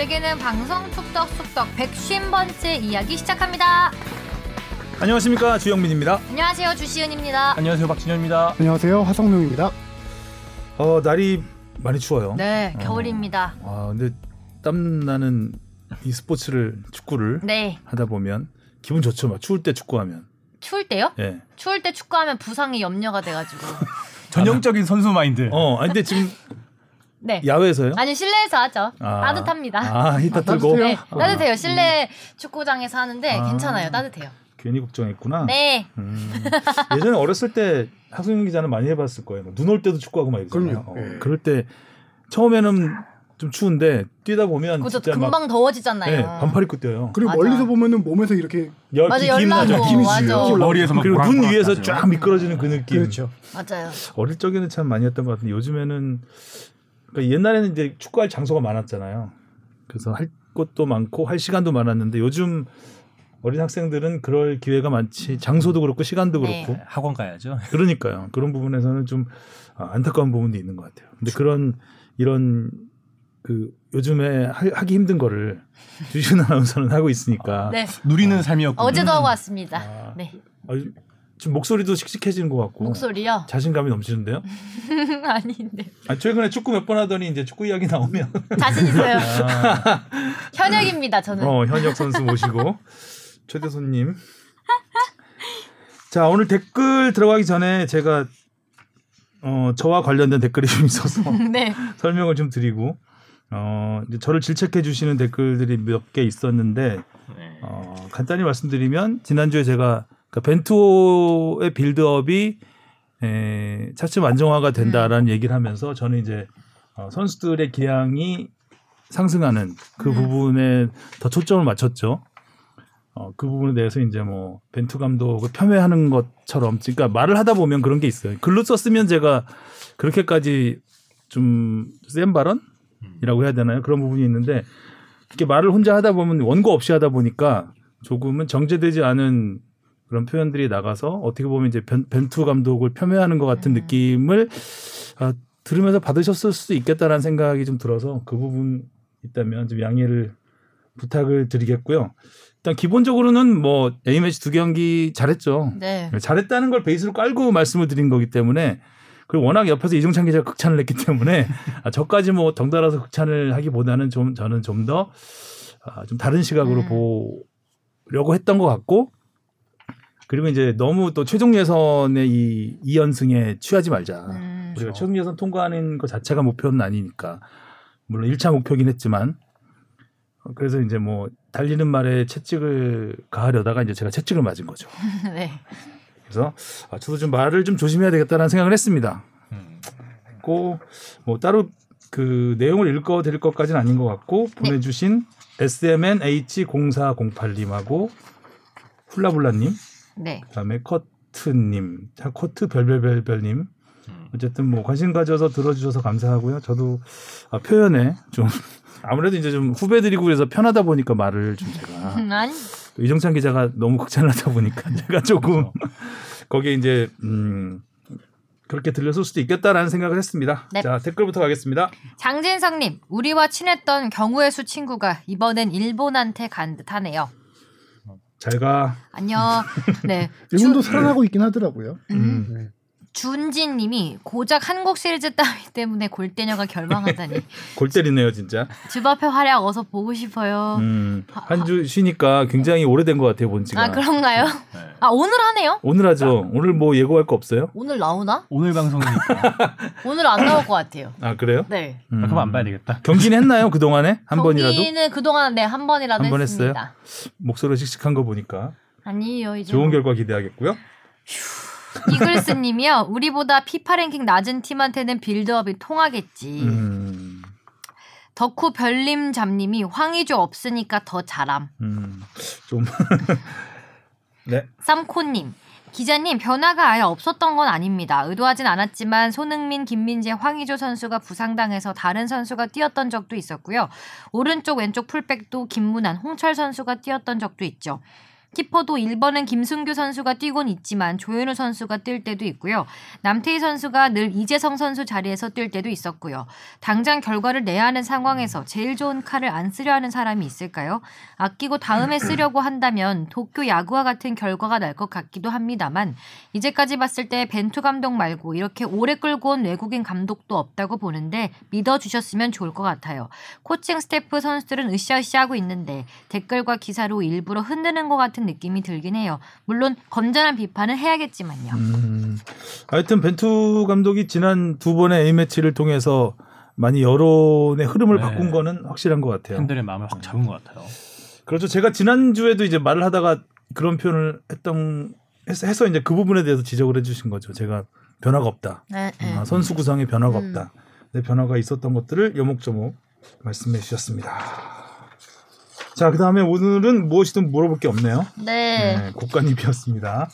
즐기는 방송 툭덕툭덕 150번째 이야기 시작합니다. 안녕하십니까 주영민입니다. 안녕하세요 주시은입니다. 안녕하세요 박진현입니다. 안녕하세요 화성룡입니다. 어 날이 많이 추워요. 네 겨울입니다. 아 근데 땀 나는 이 스포츠를 축구를 네 하다 보면 기분 좋죠. 막 추울 때 축구하면. 추울 때요? 예. 추울 때 축구하면 부상이 염려가 돼가지고 전형적인 선수 마인드. 어 아니, 근데 지금 네 야외에서요? 아니 실내에서 하죠. 아. 따뜻합니다. 아 히터 틀고 따뜻해요? 네 아, 따뜻해요. 실내 축구장에서 하는데 아. 괜찮아요. 따뜻해요. 괜히 걱정했구나. 네 음. 예전에 어렸을 때 학생 기자는 많이 해봤을 거예요. 뭐 눈올 때도 축구하고 막 이러잖아요. 그럼요. 어, 예. 그럴 때 처음에는 좀 추운데 뛰다 보면 그죠 진짜 금방 막 더워지잖아요. 네, 반팔 입고 뛰어요. 그리고 맞아. 멀리서 보면은 몸에서 이렇게 열, 맞아, 기- 기임 열나고, 나죠. 기임이 맞아. 지요. 머리에서 막 그리고 눈 위에서 나죠. 쫙 미끄러지는 그 느낌. 그렇죠. 맞아요. 어릴 적에는 참 많이 했던 것 같은데 요즘에는 그러니까 옛날에는 이제 축구할 장소가 많았잖아요. 그래서 할 곳도 많고 할 시간도 많았는데 요즘 어린 학생들은 그럴 기회가 많지 장소도 그렇고 시간도 네. 그렇고 학원 가야죠. 그러니까요. 그런 부분에서는 좀 아, 안타까운 부분도 있는 것 같아요. 근데 그런 이런 그 요즘에 하, 하기 힘든 거를 주신 아나운서는 하고 있으니까 네 누리는 삶이었고. 어제도 하고 왔습니다. 아. 네 아주 좀 목소리도 씩씩해지는 것 같고 목소리요? 자신감이 넘치는데요. 아닌데 아, 최근에 축구 몇 번 하더니 이제 축구 이야기 나오면 자신 있어요. 아, 현역입니다 저는. 어, 현역 선수 모시고 최대 손님. 자 오늘 댓글 들어가기 전에 제가 어, 저와 관련된 댓글이 좀 있어서 네. 설명을 좀 드리고 어, 이제 저를 질책해 주시는 댓글들이 몇 개 있었는데 네. 어, 간단히 말씀드리면 지난주에 제가 그 벤투의 빌드업이 에, 차츰 안정화가 된다라는 얘기를 하면서 저는 이제 어, 선수들의 기량이 상승하는 그 음. 부분에 더 초점을 맞췄죠. 어, 그 부분에 대해서 이제 뭐 벤투 감독을 폄훼하는 것처럼 그러니까 말을 하다 보면 그런 게 있어요. 글로 썼으면 제가 그렇게까지 좀 센 발언이라고 해야 되나요? 그런 부분이 있는데 이렇게 말을 혼자 하다 보면 원고 없이 하다 보니까 조금은 정제되지 않은 그런 표현들이 나가서 어떻게 보면 이제 벤, 벤투 감독을 폄훼하는 것 같은 음. 느낌을 아, 들으면서 받으셨을 수도 있겠다라는 생각이 좀 들어서 그 부분 있다면 좀 양해를 부탁을 드리겠고요. 일단 기본적으로는 뭐 A매치 두 경기 잘했죠. 네. 잘했다는 걸 베이스로 깔고 말씀을 드린 거기 때문에 그리고 워낙 옆에서 이종찬 기자가 극찬을 했기 때문에 아, 저까지 뭐 덩달아서 극찬을 하기보다는 좀 저는 좀더 아, 좀 다른 시각으로 음. 보려고 했던 것 같고 그리고 이제 너무 또 최종 예선의 이 2연승에 취하지 말자. 음. 우리가 최종 예선 통과하는 것 자체가 목표는 아니니까 물론 1차 목표긴 했지만 어, 그래서 이제 뭐 달리는 말에 채찍을 가하려다가 이제 제가 채찍을 맞은 거죠. 네. 그래서 아, 저도 좀 말을 좀 조심해야 되겠다는 생각을 했습니다. 음. 했고 뭐 따로 그 내용을 읽어 드릴 것까지는 아닌 것 같고 보내주신 SMNH0408님하고 훌라블라님 네. 그다음에 커트님, 자, 커트 별별별별님 음. 어쨌든 뭐 관심 가져서 들어주셔서 감사하고요. 저도 아, 표현에 좀 아무래도 이제 좀 후배들이고 그래서 편하다 보니까 말을 좀 제가 아니. 이정찬 기자가 너무 극찬을 하다 보니까 제가 조금 거기에 이제 음 그렇게 들렸을 수도 있겠다라는 생각을 했습니다. 네. 자 댓글부터 가겠습니다. 장진성님, 우리와 친했던 경우의 수 친구가 이번엔 일본한테 간 듯하네요. 잘 가. 안녕. 네. 일본도 주- 살아나고 있긴 하더라고요. 음, 네. 준진 님이 고작 한국 시리즈 따위 때문에 골대녀가 결망하다니 골 때리네요 진짜. 집 앞에 활약 어서 보고 싶어요. 음, 한주 쉬니까 굉장히 오래된 것 같아요 본 지가. 아 그런가요? 네. 아 오늘 하네요? 오늘 하죠. 오늘 뭐 예고할 거 없어요? 오늘 나오나? 오늘 방송이니까 오늘 안 나올 것 같아요. 아 그래요? 네. 음. 아, 그럼 안 봐야 되겠다. 경기는 했나요 그 동안에 한 번이라도? 경기는 그동안 네 한 번이라도 한 번 했습니다. 목소리 씩씩한 거 보니까 아니에요 이제 좋은 뭐. 결과 기대하겠고요. 이글스 님이요. 우리보다 피파 랭킹 낮은 팀한테는 빌드업이 통하겠지. 음, 덕후 별님잡님이 황의조 없으니까 더 잘함. 음, 좀. 네. 쌈코님. 기자님 변화가 아예 없었던 건 아닙니다. 의도하진 않았지만 손흥민, 김민재, 황의조 선수가 부상당해서 다른 선수가 뛰었던 적도 있었고요. 오른쪽 왼쪽 풀백도 김문환, 홍철 선수가 뛰었던 적도 있죠. 키퍼도 1번은 김승규 선수가 뛰곤 있지만 조현우 선수가 뛸 때도 있고요. 남태희 선수가 늘 이재성 선수 자리에서 뛸 때도 있었고요. 당장 결과를 내야 하는 상황에서 제일 좋은 칼을 안 쓰려 하는 사람이 있을까요? 아끼고 다음에 쓰려고 한다면 도쿄 야구와 같은 결과가 날 것 같기도 합니다만 이제까지 봤을 때 벤투 감독 말고 이렇게 오래 끌고 온 외국인 감독도 없다고 보는데 믿어주셨으면 좋을 것 같아요. 코칭 스태프 선수들은 으쌰으쌰 하고 있는데 댓글과 기사로 일부러 흔드는 것 같은 느낌이 들긴 해요. 물론 건전한 비판은 해야겠지만요. 음, 하여튼 벤투 감독이 지난 두 번의 A 매치를 통해서 많이 여론의 흐름을 네. 바꾼 거는 확실한 것 같아요. 팬들의 마음을 확 잡은 것 같아요. 그렇죠. 제가 지난 주에도 이제 말을 하다가 그런 표현을 했던 해서, 해서 이제 그 부분에 대해서 지적을 해주신 거죠. 제가 변화가 없다. 네, 네. 아, 선수 구성에 변화가 음. 없다. 네, 변화가 있었던 것들을 요목조목 말씀해 주셨습니다. 자, 그 다음에 오늘은 무엇이든 물어볼 게 없네요. 네. 네, 국간입이었습니다.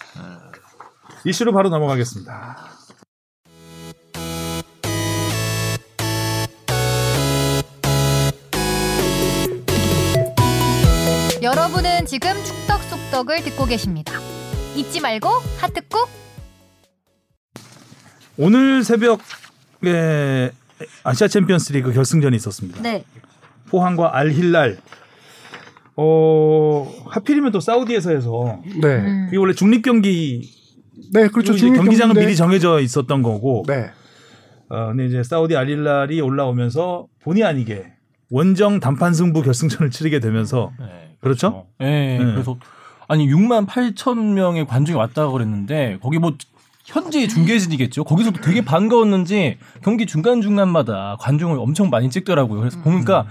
이슈로 바로 넘어가겠습니다. 여러분은 지금 축덕 속덕을 듣고 계십니다. 잊지 말고 하트 꾹. 오늘 새벽에 아시아 챔피언스리그 결승전이 있었습니다. 네. 포항과 알힐랄. 어 하필이면 또 사우디에서 해서 네. 음. 그게 원래 중립 경기 네, 그렇죠. 중립 경기장은 경기인데- 미리 정해져 있었던 거고. 네. 어, 근데 이제 사우디 알힐랄이 올라오면서 본의 아니게 원정 단판 승부 결승전을 치르게 되면서 네, 그렇죠? 네, 네. 그래서 아니 6만 8천 명의 관중이 왔다고 그랬는데 거기 뭐 현지 중계진이겠죠. 거기서도 되게 반가웠는지 경기 중간 중간마다 관중을 엄청 많이 찍더라고요. 그래서 보니까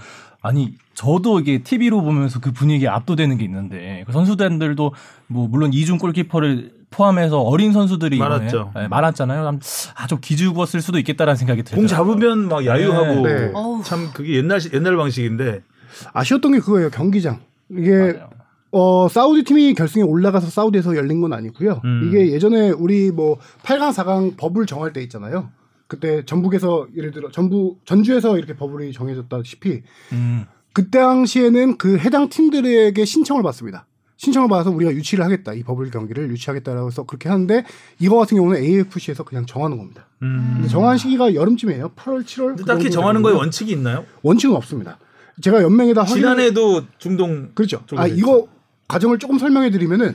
아니 저도 이게 TV로 보면서 그 분위기에 압도되는 게 있는데 그 선수단들도 뭐 물론 이중 골키퍼를 포함해서 어린 선수들이 많았죠. 네, 많았잖아요. 아좀 기죽었을 수도 있겠다라는 생각이 들어요. 공 잡으면 막 야유하고 네. 어우. 참 그게 옛날 시- 옛날 방식인데 아쉬웠던 게 그거예요. 경기장. 이게 맞아요. 어 사우디 팀이 결승에 올라가서 사우디에서 열린 건 아니고요. 음. 이게 예전에 우리 뭐 8강, 4강 버블 정할 때 있잖아요. 그때 전북에서 예를 들어 전북 전주에서 이렇게 버블이 정해졌다시피 음. 그 당시에는 그 해당 팀들에게 신청을 받습니다. 신청을 받아서 우리가 유치를 하겠다. 이 버블 경기를 유치하겠다라고 해서 그렇게 하는데 이거 같은 경우는 AFC에서 그냥 정하는 겁니다. 음. 근데 정한 시기가 여름쯤이에요. 8월, 7월. 근데 딱히 정하는 거에 원칙이 있나요? 원칙은 없습니다. 제가 연맹에다 확인을 지난해도 중동 그렇죠. 아. 이거 과정을 조금 설명해 드리면은 이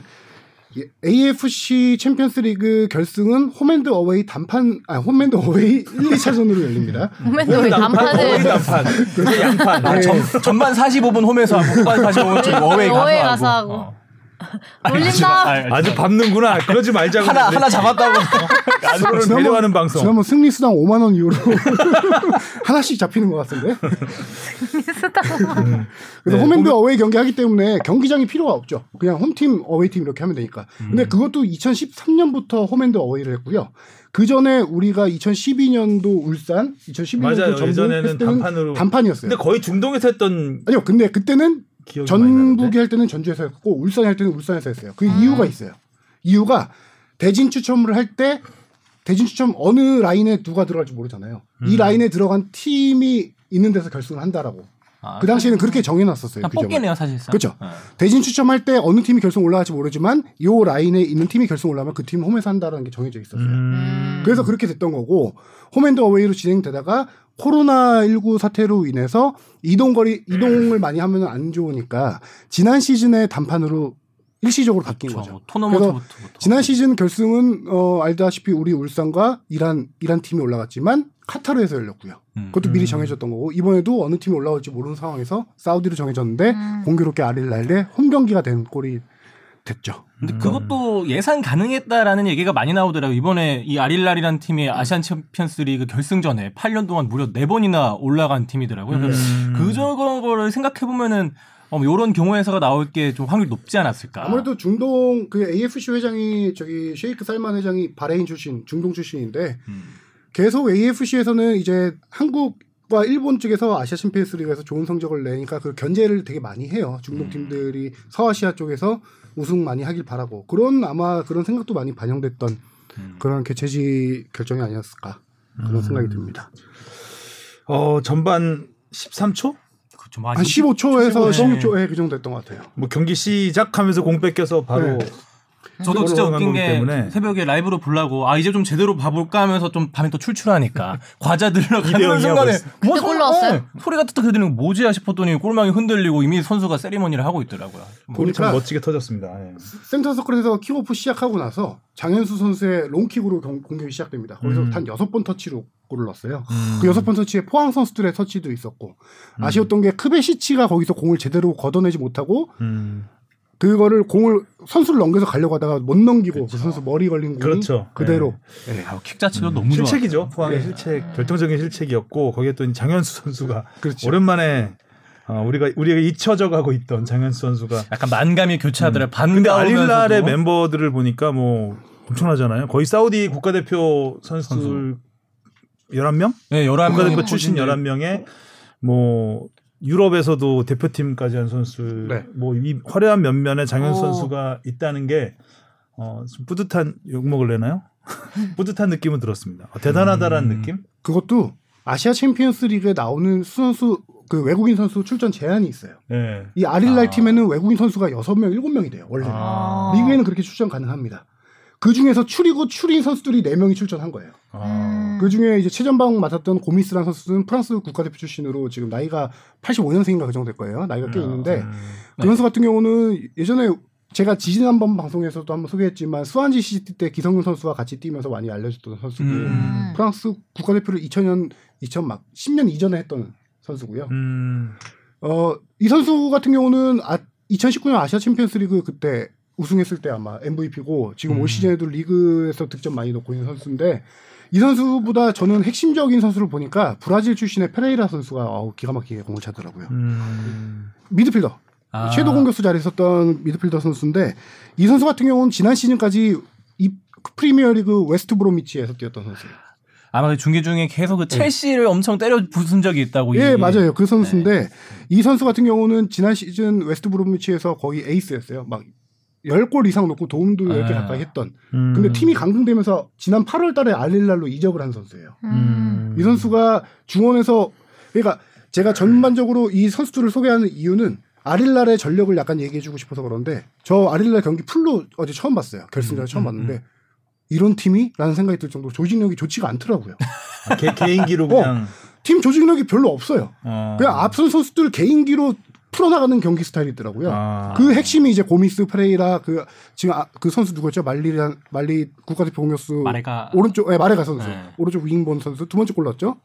AFC 챔피언스 리그 결승은 홈앤드 어웨이 단판 아 홈앤드 어웨이 1, 2차전으로 열립니다. 왜 거의 단판을 단판. 그래서 양판. 아, 네. 전, 전반 45분 홈에서 하고 후반 45분 좀 어웨이 가서 어웨이 하고. 가서 하고. 어. 올린다. 아니, 아주 밟는구나. 그러지 말자고. 하나 하나 잡았다고. 지난번- 배려하는 방송. 지난번 승리 수당 5만 원 이후로 하나씩 잡히는 것 같은데. 그래서 네, 홈앤드 홈- 어웨이 경기 하기 때문에 경기장이 필요가 없죠. 그냥 홈팀 어웨이팀 이렇게 하면 되니까. 음. 근데 그것도 2013년부터 홈앤드 어웨이를 했고요. 그 전에 우리가 2012년도 울산, 2012년도 맞아요. 전북 예전에는 단판으로. 단판이었어요. 근데 거의 중동에서 했던 아니요, 근데 그때는 전북이. 할 때는 전주에서 했고 울산이 할 때는 울산에서 했어요. 그 음. 이유가 있어요. 이유가 대진 추첨을 할 때 대진 추첨 어느 라인에 누가 들어갈지 모르잖아요. 이 음. 라인에 들어간 팀이 있는 데서 결승을 한다라고. 아, 그 당시에는 그렇게 정해놨었어요. 규정을. 뽑기네요 사실상. 그렇죠. 네. 대진 추첨할 때 어느 팀이 결승 올라갈지 모르지만 요 라인에 있는 팀이 결승 올라가면 그 팀 홈에서 한다라는 게 정해져 있었어요. 음. 그래서 그렇게 됐던 거고 홈앤드 어웨이로 진행되다가 코로나 19 사태로 인해서 이동 거리 이동을 많이 하면 안 좋으니까 지난 시즌에 단판으로 일시적으로 바뀐 그렇죠. 거죠. 뭐 토너먼트부터. 지난 시즌 결승은 어 알다시피 우리 울산과 이란 이란 팀이 올라갔지만 카타르에서 열렸고요. 음. 그것도 미리 정해졌던 거고 이번에도 어느 팀이 올라올지 모르는 상황에서 사우디로 정해졌는데 음. 공교롭게 아릴날에 홈 경기가 된 꼴이 됐죠. 근데 그것도 예상 가능했다라는 얘기가 많이 나오더라고요. 이번에 이 알힐랄이라는 팀이 아시안 챔피언스 리그 결승전에 8년 동안 무려 4번이나 올라간 팀이더라고요. 그래서 음. 그 저런 거를 생각해 보면은 어, 이런 경우의 수가 나올 게 좀 확률이 높지 않았을까. 아무래도 중동 그 AFC 회장이 저기 셰이크 살만 회장이 바레인 출신 중동 출신인데 음. 계속 AFC에서는 이제 한국 과 일본 쪽에서 아시아 챔피언스 리그에서 좋은 성적을 내니까 그 견제를 되게 많이 해요. 중동 팀들이 서아시아 쪽에서 우승 많이 하길 바라고 그런 아마 그런 생각도 많이 반영됐던 음. 그런 개최지 결정이 아니었을까 그런 음. 생각이 듭니다. 어 전반 13초 그쵸, 뭐한 15초에서 15초. 16초에 그 정도 됐던 것 같아요. 뭐 경기 시작하면서 공 뺏겨서 바로 네. 저도 진짜 웃긴 게 때문에. 새벽에 라이브로 보려고 아 이제 좀 제대로 봐볼까 하면서 좀 밤에 또 출출하니까 과자 들러 이대 가는 영이야 순간에. 뭐 넣었어요? 네, 소리가 뜨뜻 들리는 거 뭐지야 싶었더니 골망이 흔들리고 이미 선수가 세리머니를 하고 있더라고요. 보니까 멋지게 터졌습니다. 예. 센터 서클에서 킥오프 시작하고 나서 장현수 선수의 롱킥으로 경- 공격이 시작됩니다. 거기서 음. 단 여섯 번 터치로 골을 넣었어요. 음. 그 여섯 번 터치에 포항 선수들의 터치도 있었고 아쉬웠던 게 크베시치가 거기서 공을 제대로 걷어내지 못하고 음. 그거를 공을 선수를 넘겨서 가려고 하다가 못 넘기고 그 선수 머리 걸린 공이 그렇죠. 그대로 네, 아, 킥 자체가 너무 좋아. 실책이죠. 포항의 네. 실책, 결정적인 실책이었고 거기에 또 장현수 선수가 그렇죠. 오랜만에 어, 우리가 우리가 잊혀져 가고 있던 장현수 선수가 약간 만감이 교차하더라. 반 근데 아릴랄의 가오면서도. 멤버들을 보니까 뭐 엄청나잖아요. 거의 사우디 국가대표 선수들 11명? 네, 11명 국가대표 출신 11명에 뭐 유럽에서도 대표팀까지 한 선수 네. 뭐이 화려한 면면에 장현수 오. 선수가 있다는 게 어, 좀 뿌듯한 욕 먹을래나요? 뿌듯한 느낌은 들었습니다. 어, 대단하다라는 음. 느낌? 그것도 아시아 챔피언스 리그에 나오는 선수 그 외국인 선수 출전 제한이 있어요. 네. 이 알힐랄 아. 팀에는 외국인 선수가 6명, 7명이 돼요. 원래. 는 아. 리그에는 그렇게 출전 가능합니다. 그 중에서 추리고 추린 선수들이 4명이 출전한 거예요. 아. 그 중에 이제 최전방 맡았던 고미스라는 선수는 프랑스 국가대표 출신으로 지금 나이가 85년생인가 그 정도 될 거예요. 나이가 꽤 있는데 음. 그 선수 같은 경우는 예전에 제가 지지난번 방송에서도 한번 소개했지만 스완지 시티 때 기성용 선수와 같이 뛰면서 많이 알려졌던 선수고 음. 프랑스 국가대표를 2000년 2000 막 10년 이전에 했던 선수고요. 음. 어, 이 선수 같은 경우는 아, 2019년 아시아 챔피언스 리그 그때 우승했을 때 아마 MVP고 지금 올 음. 시즌에도 리그에서 득점 많이 넣고 있는 선수인데 이 선수보다 저는 핵심적인 선수를 보니까 브라질 출신의 페레이라 선수가 어우, 기가 막히게 공을 차더라고요. 음. 미드필더. 아. 섀도 공격수 자리에 있었던 미드필더 선수인데 이 선수 같은 경우는 지난 시즌까지 이 프리미어리그 웨스트 브로미치에서 뛰었던 선수예요. 아마 그 중계 중에 계속 그 첼시를 엄청 때려 부순 적이 있다고. 예, 이- 맞아요. 그 선수인데 이 선수 같은 경우는 지난 시즌 웨스트 브로미치에서 거의 에이스였어요. 막 10골 이상 넣고 도움도 10개 아. 가까이 했던. 음. 근데 팀이 강등되면서 지난 8월 달에 알힐랄로 이적을 한 선수예요. 음. 이 선수가 중원에서 그러니까 제가 전반적으로 이 선수들을 소개하는 이유는 알힐랄의 전력을 약간 얘기해주고 싶어서 그런데 저 알힐랄 경기 풀로 어제 처음 봤어요. 결승전에 처음 음, 봤는데 이런 팀이? 라는 생각이 들 정도로 조직력이 좋지가 않더라고요. 아, 개, 개인기로 그냥 팀 조직력이 별로 없어요. 어. 그냥 앞선 선수들 개인기로 풀어나가는 경기 스타일이더라고요. 아. 그 핵심이 이제 고미스 프레이라 그 지금 아, 그 선수 누구였죠? 말리란 말리 국가대표 공격수 마레가 오른쪽 예, 마레가 선수 네. 오른쪽 윙본 선수 두 번째 골 넣었죠?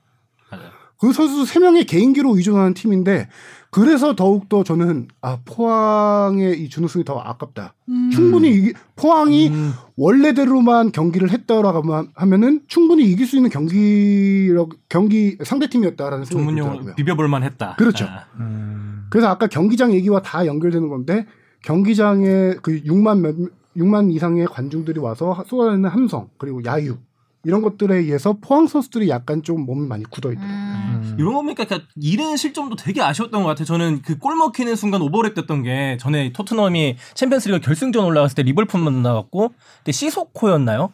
맞아요. 그 선수 세 명의 개인기로 의존하는 팀인데 그래서 더욱 더 저는 아 포항의 이 준우승이 더 아깝다. 충분히 이기, 포항이 음. 원래대로만 경기를 했다라고 하면- 하면은 충분히 이길 수 있는 경기력 경기 상대 팀이었다라는 생각이 들더라고요. 비벼볼만 했다. 그렇죠. 아. 음. 그래서 아까 경기장 얘기와 다 연결되는 건데 경기장에 그 6만 몇 6만 이상의 관중들이 와서 쏟아내는 함성 그리고 야유 이런 것들에 의해서 포항 선수들이 약간 좀 몸이 많이 굳어 있다. 음. 이런 거 보니까 그러니까 잃은 실점도 되게 아쉬웠던 것 같아요. 저는 그 골 먹히는 순간 오버랩 됐던 게 전에 토트넘이 챔피언스리그 결승전 올라갔을 때 리벌풀만 나갔고 그때 시소코였나요?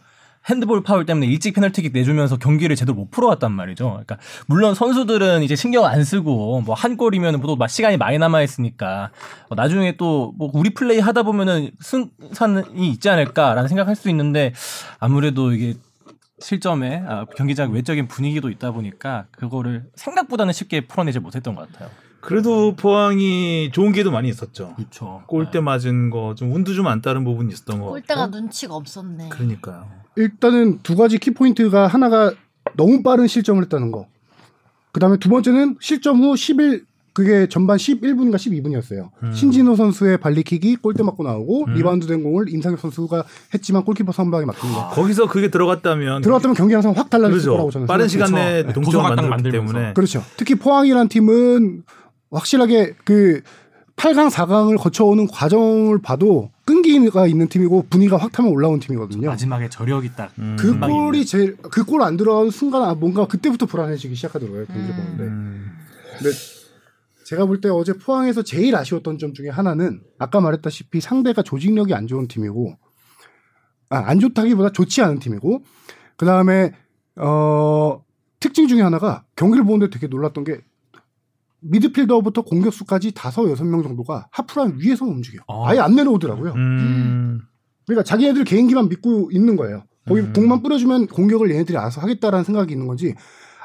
핸드볼 파울 때문에 일찍 페널티킥 내주면서 경기를 제대로 못 풀어왔단 말이죠. 그러니까 물론 선수들은 이제 신경 안 쓰고 뭐 한 골이면 또막 시간이 많이 남아 있으니까 어, 나중에 또 뭐 우리 플레이 하다 보면은 승산이 있지 않을까라는 생각할 수 있는데 아무래도 이게 실점에 아, 경기장 외적인 분위기도 있다 보니까 그거를 생각보다는 쉽게 풀어내지 못했던 것 같아요. 그래도 포항이 좋은 기회도 많이 있었죠. 그렇죠. 골대 맞은 거 좀 운도 좀 안 따른 부분이 있었던 거. 골대가. 눈치가 없었네. 그러니까요. 일단은 두 가지 키 포인트가 하나가 너무 빠른 실점을 했다는 거. 그다음에 두 번째는 실점 후 10일 그게 전반 11분인가 12분이었어요. 음. 신진호 선수의 발리킥이 골대 맞고 나오고 음. 리바운드 된 공을 임상협 선수가 했지만 골키퍼 선방에 막힌 거. 거기서 그게 들어갔다면 들어갔다면 경기 항상 확 달라졌을 그렇죠. 거라고 저는 빠른. 시간 내에 그렇죠. 동점을 만들었기 만들면서. 때문에 그렇죠. 특히 포항이라는 팀은 확실하게 그 8강, 4강을 거쳐오는 과정을 봐도 끈기가 있는 팀이고 분위기가 확 타면 올라온 팀이거든요. 마지막에 저력이 딱 음. 그 골이. 제일 그 골 안 들어간 순간 아, 뭔가 그때부터 불안해지기 시작하더라고요. 경기를 음. 보는데. 음. 근데 제가 볼 때 어제 포항에서 제일 아쉬웠던 점 중에 하나는 아까 말했다시피 상대가 조직력이 안 좋은 팀이고 아, 안 좋다기보다 좋지 않은 팀이고 그 다음에 어 특징 중에 하나가 경기를 보는데 되게 놀랐던 게 미드필더부터 공격수까지 다섯 여섯 명 정도가 하프라인 위에서 움직여. 아. 아예 안 내려오더라고요. 음. 그러니까 자기네들 개인기만 믿고 있는 거예요. 거기 음. 공만 뿌려주면 공격을 얘네들이 알아서 하겠다라는 생각이 있는 건지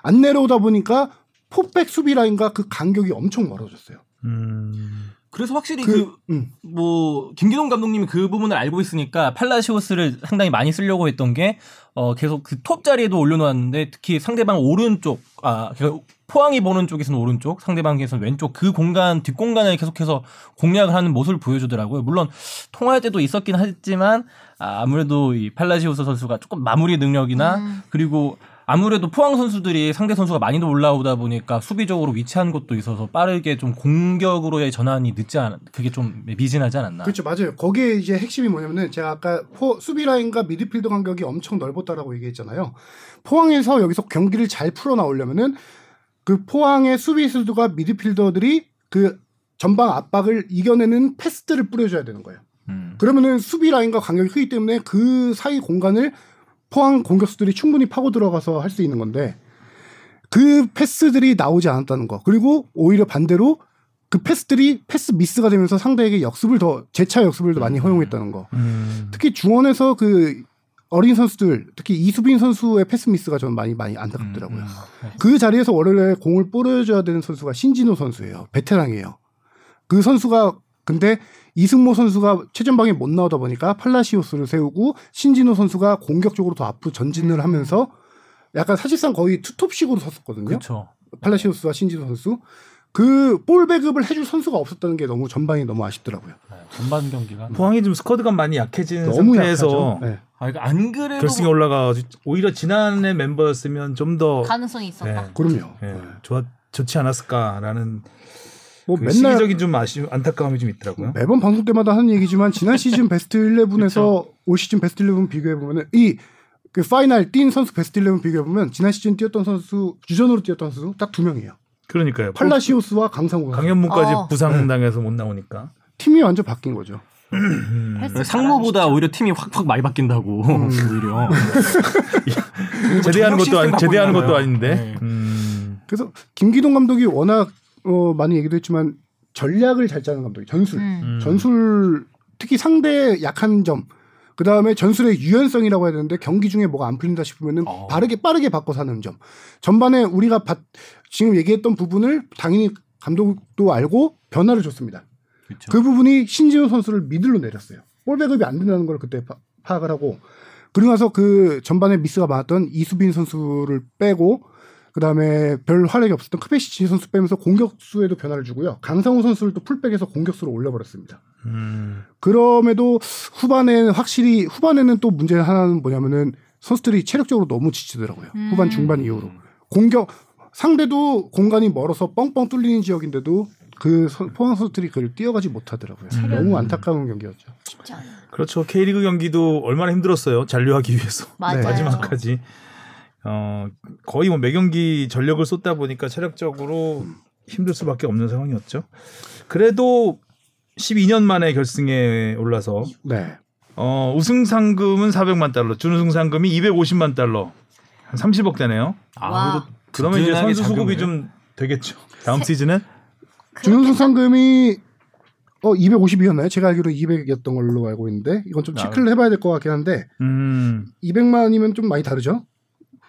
안 내려오다 보니까 포백 수비 라인과 그 간격이 엄청 멀어졌어요. 음. 그래서 확실히 그, 그 음. 뭐 김기동 감독님이 그 부분을 알고 있으니까 팔라시오스를 상당히 많이 쓰려고 했던 게 어, 계속 그 톱 자리에도 올려놓았는데 특히 상대방 오른쪽 아 그러니까 포항이 보는 쪽에서는 오른쪽 상대방에서는 왼쪽 그 공간 뒷공간을 계속해서 공략을 하는 모습을 보여주더라고요. 물론 통할 때도 있었긴 하지만 아, 아무래도 이 팔라시오스 선수가 조금 마무리 능력이나 음. 그리고 아무래도 포항 선수들이 상대 선수가 많이 올라오다 보니까 수비적으로 위치한 것도 있어서 빠르게 좀 공격으로의 전환이 늦지 않 그게 좀 미진하지 않았나. 그렇죠, 맞아요. 거기에 이제 핵심이 뭐냐면은 제가 아까 포, 수비 라인과 미드필더 간격이 엄청 넓었다라고 얘기했잖아요. 포항에서 여기서 경기를 잘 풀어 나오려면은 그 포항의 수비수들과 미드필더들이 그 전방 압박을 이겨내는 패스들을 뿌려줘야 되는 거예요. 음. 그러면은 수비 라인과 간격이 크기 때문에 그 사이 공간을 포항 공격수들이 충분히 파고 들어가서 할 수 있는 건데 그 패스들이 나오지 않았다는 거. 그리고 오히려 반대로 그 패스들이 패스 미스가 되면서 상대에게 역습을 더 재차 역습을 더 많이 허용했다는 거. 음. 특히 중원에서 그 어린 선수들, 특히 이수빈 선수의 패스 미스가 저는 많이 많이 안타깝더라고요. 음. 그 자리에서 원래 공을 뿌려줘야 되는 선수가 신진호 선수예요. 베테랑이에요. 그 선수가 근데 이승모 선수가 최전방에 못 나오다 보니까 팔라시오스를 세우고 신진호 선수가 공격적으로 더 앞으로 전진을 하면서 약간 사실상 거의 투톱식으로 섰었거든요. 그렇죠. 팔라시오스와 신진호 선수. 그 볼 배급을 해줄 선수가 없었다는 게 너무 전반이 너무 아쉽더라고요. 네, 전반 경기가 포항이 좀 스쿼드가 많이 약해진 너무 상태에서 약하죠. 네. 아, 그러니까 안 그래도 결승에 올라가 오히려 지난해 멤버였으면 좀 더 가능성이 있었다. 네. 그럼요. 예, 네. 좋아 좋지 않았을까라는 뭐 그 맨날 시기적인 좀 아쉬 안타까움이 좀 있더라고요. 매번 방송 때마다 하는 얘기지만 지난 시즌 베스트 11에서 올 시즌 베스트 11 비교해 보면은 이 그 파이널 뛴 선수 베스트 11 비교해 보면 지난 시즌 뛰었던 선수 주전으로 뛰었던 선수 딱 두 명이에요. 그러니까요. 팔라시오스와 강상우. 선수. 강현무까지 어. 부상당해서 못 나오니까. 팀이 완전 바뀐 거죠. 음. 패스 상무보다 오히려 팀이 확확 많이 바뀐다고 오히려 제대하는 것도 아니, 제대하는 것도. 아닌데. 네. 음. 그래서 김기동 감독이 워낙 어, 많이 얘기도 했지만 전략을 잘 짜는 감독이 전술. 음. 음. 전술 특히 상대의 약한 점. 그 다음에 전술의 유연성이라고 해야 되는데 경기 중에 뭐가 안 풀린다 싶으면은 어. 빠르게 빠르게 바꿔서 하는 점. 전반에 우리가 받- 지금 얘기했던 부분을 당연히 감독도 알고 변화를 줬습니다. 그렇죠. 그 부분이 신진호 선수를 미들로 내렸어요. 볼 배급이 안 된다는 걸 그때 파, 파악을 하고 그러고 나서 그 전반에 미스가 많았던 이수빈 선수를 빼고 그 다음에 별 활약이 없었던 크베시치 선수 빼면서 공격수에도 변화를 주고요. 강상우 선수를 또 풀백에서 공격수로 올려버렸습니다. 음. 그럼에도 후반에는 확실히 후반에는 또 문제 하나는 뭐냐면은 선수들이 체력적으로 너무 지치더라고요. 음. 후반 중반 이후로 공격 상대도 공간이 멀어서 뻥뻥 뚫리는 지역인데도 그 선- 포항 선수들이 그걸 뛰어가지 못하더라고요. 음. 너무 안타까운 경기였죠. 쉽지 않아. 그렇죠. K리그 경기도 얼마나 힘들었어요. 잔류하기 위해서. 맞아요. 네. 마지막까지. 어, 거의 뭐 매경기 전력을 쏟다 보니까 체력적으로 힘들 수밖에 없는 상황이었죠. 그래도 12년 만에 결승에 올라서 네. 어, 우승 상금은 400만 달러, 준우승 상금이 250만 달러. 한 30억 되네요. 아, 와. 그러면 이제 선수 수급이 좀 되겠죠. 다음 시즌은 준우승 상금이 어 250이었나요? 제가 알기로 200이었던 걸로 알고 있는데 이건 좀 아. 체크를 해봐야 될 것 같긴 한데 음, 200만이면 좀 많이 다르죠.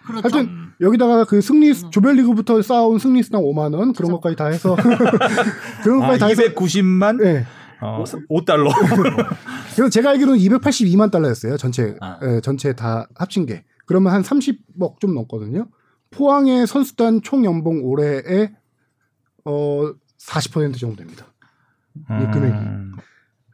그렇죠. 하여튼 음. 여기다가 그 승리 음. 조별리그부터 쌓아온 승리 수당 5만 원 그런 것까지 다 해서 그런 아, 것까지 다 해서 290만 네. 어, 5달러. 그래서 제가 알기로는 282만 달러였어요. 전체 아. 예, 전체 다 합친 게. 그러면 한 30억 좀 넘거든요. 포항의 선수단 총 연봉 올해에 어 40% 정도 됩니다. 이 금액이. 음,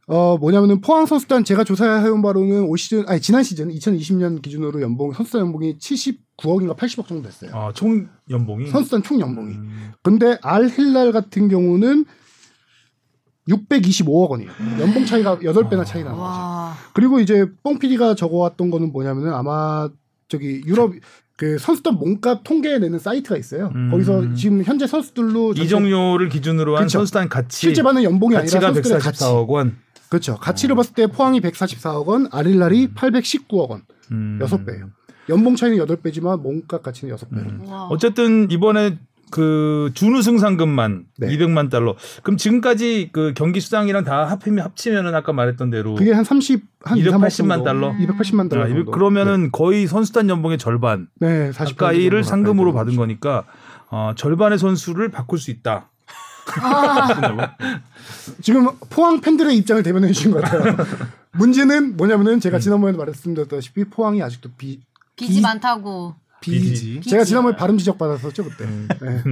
어 뭐냐면은 포항 선수단 제가 조사해온 바로는 올 시즌 아니 지난 시즌 2020년 기준으로 연봉 선수단 연봉이 79억인가 80억 정도 됐어요. 아, 총 연봉이 선수단 총 연봉이. 음, 근데 알 힐랄 같은 경우는 625억 원이에요. 연봉 차이가 8배나 차이 나는 거죠. 와. 그리고 이제 뽕피디가 적어왔던 거는 뭐냐면은 아마 저기 유럽 그 선수단 몸값 통계내는 사이트가 있어요. 음. 거기서 지금 현재 선수들로 이적료를 기준으로 한 그쵸. 선수단 가치 실제 받는 연봉이 아니라 선수들의 가치. 144억 원. 그렇죠. 가치를 봤을 때 포항이 144억 원, 알 힐랄이 819억 원. 음. 여섯 배예요. 연봉 차이는 8배지만 몸값 가치는 6배로. 음. 와. 어쨌든 이번에 그 준우승 상금만 네. 200만 달러. 그럼 지금까지 그 경기 수당이랑 다 합치면 합치면은 아까 말했던 대로 그게 한 30, 한 2, 3억 280만 달러? 280만 달러 아, 정도. 그러면은 거의 선수단 연봉의 절반 네, 40 가까이를 상금으로 가까이 받은 되는 거니까 어, 절반의 선수를 바꿀 수 있다. 거죠. 지금 포항 팬들의 입장을 대변해 주신 것 같아요. 문제는 뭐냐면은 음. 제가 지난번에 말씀드렸다시피 포항이 아직도 비 빚이 비- 많다고. 비, 비지. 제가. 지난번에 발음 지적 받았었죠 그때. 음. 네.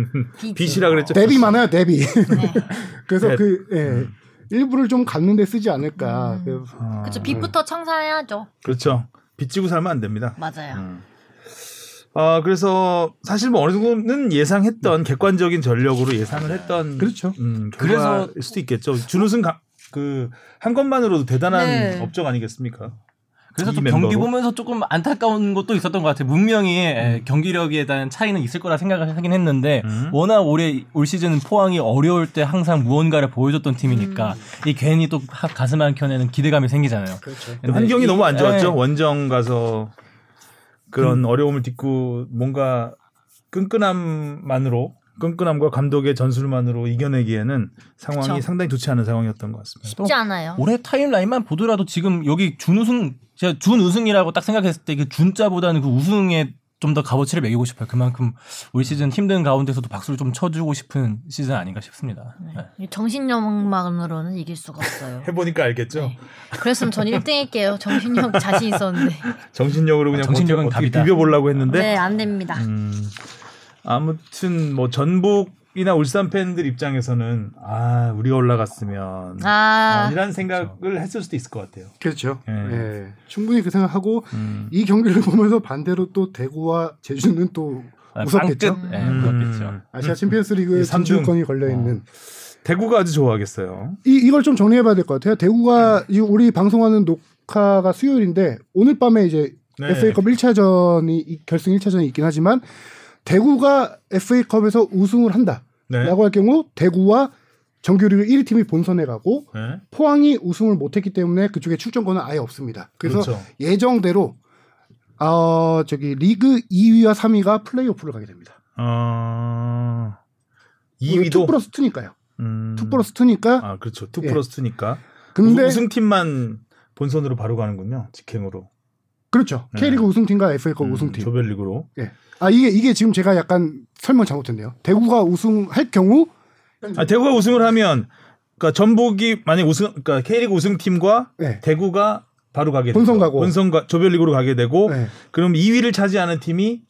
빚이. 빚이라 그랬죠. 데비 많아요 데비. 네. 그래서 네. 그 예. 일부를 좀 갚는데 쓰지 않을까. 음. 그래서 아, 그렇죠. 빚부터 청산해야죠. 그렇죠. 빚지고 살면 안 됩니다. 맞아요. 음. 아 그래서 사실 뭐 어느 정도는 예상했던 객관적인 전력으로 예상을 했던 그렇죠. 음, 그래서- 수도 있겠죠. 준우승 그한 것만으로도 대단한 네. 업적 아니겠습니까? 그래서 이좀 멤버로. 경기 보면서 조금 안타까운 것도 있었던 것 같아요. 분명히 음. 에, 경기력에 대한 차이는 있을 거라 생각을 하긴 했는데 음. 워낙 올해 올 시즌 포항이 어려울 때 항상 무언가를 보여줬던 팀이니까 음. 이 괜히 또 하- 가슴 한 켠에는 기대감이 생기잖아요. 그렇죠. 환경이 이- 너무 안 좋았죠. 예. 원정 가서 그런 음. 어려움을 딛고 뭔가 끈끈함만으로 끈끈함과 감독의 전술만으로 이겨내기에는 상황이 그쵸. 상당히 좋지 않은 상황이었던 것 같습니다. 쉽지 않아요. 올해 타임라인만 보더라도 지금 여기 준우승 제가 준우승이라고 딱 생각했을 때 그 준자보다는 그 우승에 좀 더 값어치를 매기고 싶어요. 그만큼 올 시즌 힘든 가운데서도 박수를 좀 쳐주고 싶은 시즌 아닌가 싶습니다. 네. 이 정신력만으로는 이길 수가 없어요. 해보니까 알겠죠. 네. 그랬으면 전 1등할게요. 정신력 자신 있었는데. 정신력으로 그냥 정신력은 어떻게 답이다. 비벼보려고 했는데 네, 안 됩니다. 음, 아무튼 뭐 전북이나 울산 팬들 입장에서는 아 우리가 올라갔으면 아, 이런 생각을 했을 수도 있을 것 같아요. 그렇죠. 예. 예. 충분히 그 생각하고 음. 이 경기를 보면서 반대로 또 대구와 제주는 또 아, 무섭겠죠. 빵끝. 네, 음. 무섭겠죠. 아시아 챔피언스리그 이 삼중. 진출권이 걸려 있는 대구가 아주 좋아하겠어요. 이 이걸 좀 정리해봐야 될 것 같아요. 대구가 이 우리 방송하는 녹화가 수요일인데 오늘 밤에 이제 네. FA컵 1차전이 이- 결승 1차전이 있긴 하지만 대구가 FA컵에서 우승을 한다라고 네. 할 경우 대구와 정규리그 1위 팀이 본선에 가고 네. 포항이 우승을 못했기 때문에 그쪽에 출전권은 아예 없습니다. 그래서 그렇죠. 예정대로 어 저기 리그 2위와 3위가 플레이오프를 가게 됩니다. 어... 2 2위도 플러스 2니까요. 음... 2 플러스 2니까 아 그렇죠. 2 예. 플러스 2니까 근데 우승 팀만 본선으로 바로 가는군요. 직행으로. 그렇죠. 네. K리그 우승팀과 FA컵 음, 우승팀. 조별리그로. 예. 아 이게 이게 지금 제가 약간 설명 잘못했네요. 대구가 우승할 경우 아, 대구가 우승을 하면 그러니까 전북이 만약 우승 그러니까 K리그 우승팀과 네. 대구가 바로 가게 되고 본선 가고. 본선과 조별리그로 가게 되고 네. 그럼 2위를 차지하는 팀이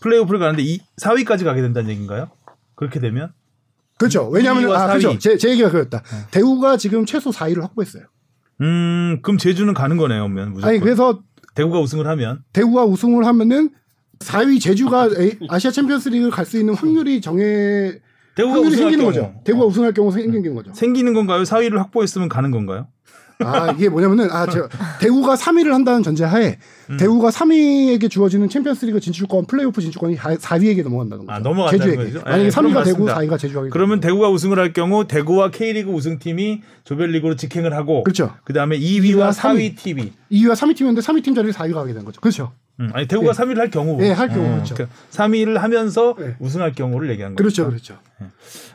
플레이오프를 가는데 이 4위까지 가게 된다는 얘기인가요? 그렇게 되면 그렇죠. 왜냐하면 2위와 아 4위. 그렇죠. 제, 제 얘기가 그랬다. 대구가 지금 최소 4위를 확보했어요. 음 그럼 제주는 가는 거네요, 그러면 무조건. 아니 그래서 대구가 우승을 하면 대구가 우승을 하면은 4위 제주가 아시아 챔피언스리그 갈 수 있는 확률이 정해 대구가 확률이 생기는 경우 거죠. 대구가 우승할 경우 생기는 거죠. 생기는 건가요? 4위를 확보했으면 가는 건가요? 아 이게 뭐냐면은 아 제가 대구가 3위를 한다는 전제하에 음. 대구가 3위에게 주어지는 챔피언스리그 진출권 플레이오프 진출권이 4위에게 넘어간다는 거죠. 아, 넘어간다는 제주에게. 거죠? 만약에 네, 3위가 그럼 대구, 맞습니다. 4위가 제주가 그러면 대구가 우승을 할 경우 대구와 K리그 우승팀이 조별리그로 직행을 하고 그렇죠. 그다음에 2위와 2위와 4위 팀이 2위와 3위 팀이었는데 3위 팀 자리에 4위가 가게 된 거죠. 그렇죠. 음, 아니 대구가 예. 3위를 할 경우 예, 할 경우 그렇죠. 3위를 하면서 예. 우승할 경우를 얘기한 거죠. 그렇죠, 그렇죠.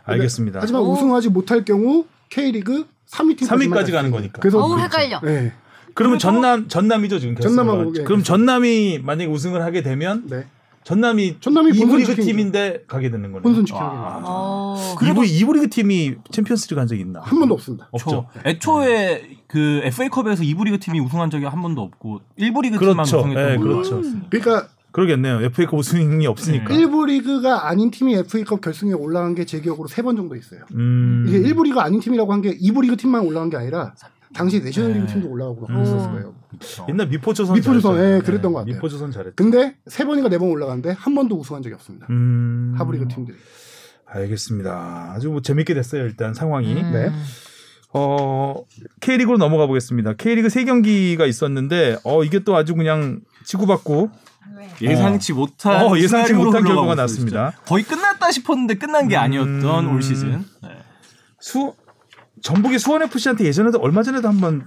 알겠습니다. 하지만 오. 우승하지 못할 경우 K리그 3위 팀 3위까지 가는 거니까. 그래서 어우, 그렇죠. 헷갈려. 네. 그러면 전남 전남이죠 지금 전남하고. 예, 그럼 그렇죠. 전남이 만약에 우승을 하게 되면 네. 전남이 전남이 본선 이부 리그. 팀인데 가게 되는 거네요. 본선 와. 됩니다. 어. 이부 이부 리그 팀이 챔피언스리그 간 적이 있나? 한 번도 없습니다. 없죠. 저 애초에 그 FA컵에서 2부 리그 팀이 우승한 적이 한 번도 없고 1부 리그 팀만 그렇죠. 우승했던 예, 걸로 그렇죠. 그러니까 그러겠네요. FA컵 우승이 없으니까. 네. 일부 리그가 아닌 팀이 FA컵 결승에 올라간 게 제 기억으로 세 번 정도 있어요. 음. 이게 일부 리그 아닌 팀이라고 한게 2부 리그 팀만 올라간 게 아니라 당시 내셔널리그 네. 팀도 올라가고 음. 그랬었을 거예요. 그렇죠. 옛날 미포조선 미포조선. 예, 그랬던 것 같아요. 미포조선 잘했죠. 근데 세 번인가 네 번 올라갔는데 한 번도 우승한 적이 없습니다. 음. 하부 리그 팀들이. 알겠습니다. 아주 뭐 재밌게 됐어요. 일단 상황이. 음. 네. 어, K리그로 넘어가 보겠습니다. K리그 세 경기가 있었는데 어 이게 또 아주 그냥 치고받고 예상치 못한 어, 예상치 못한 결과가 났습니다. 진짜. 거의 끝났다 싶었는데 끝난 게 아니었던 음. 올 시즌. 네. 수 전북이 수원 FC한테 예전에도 얼마 전에도 한번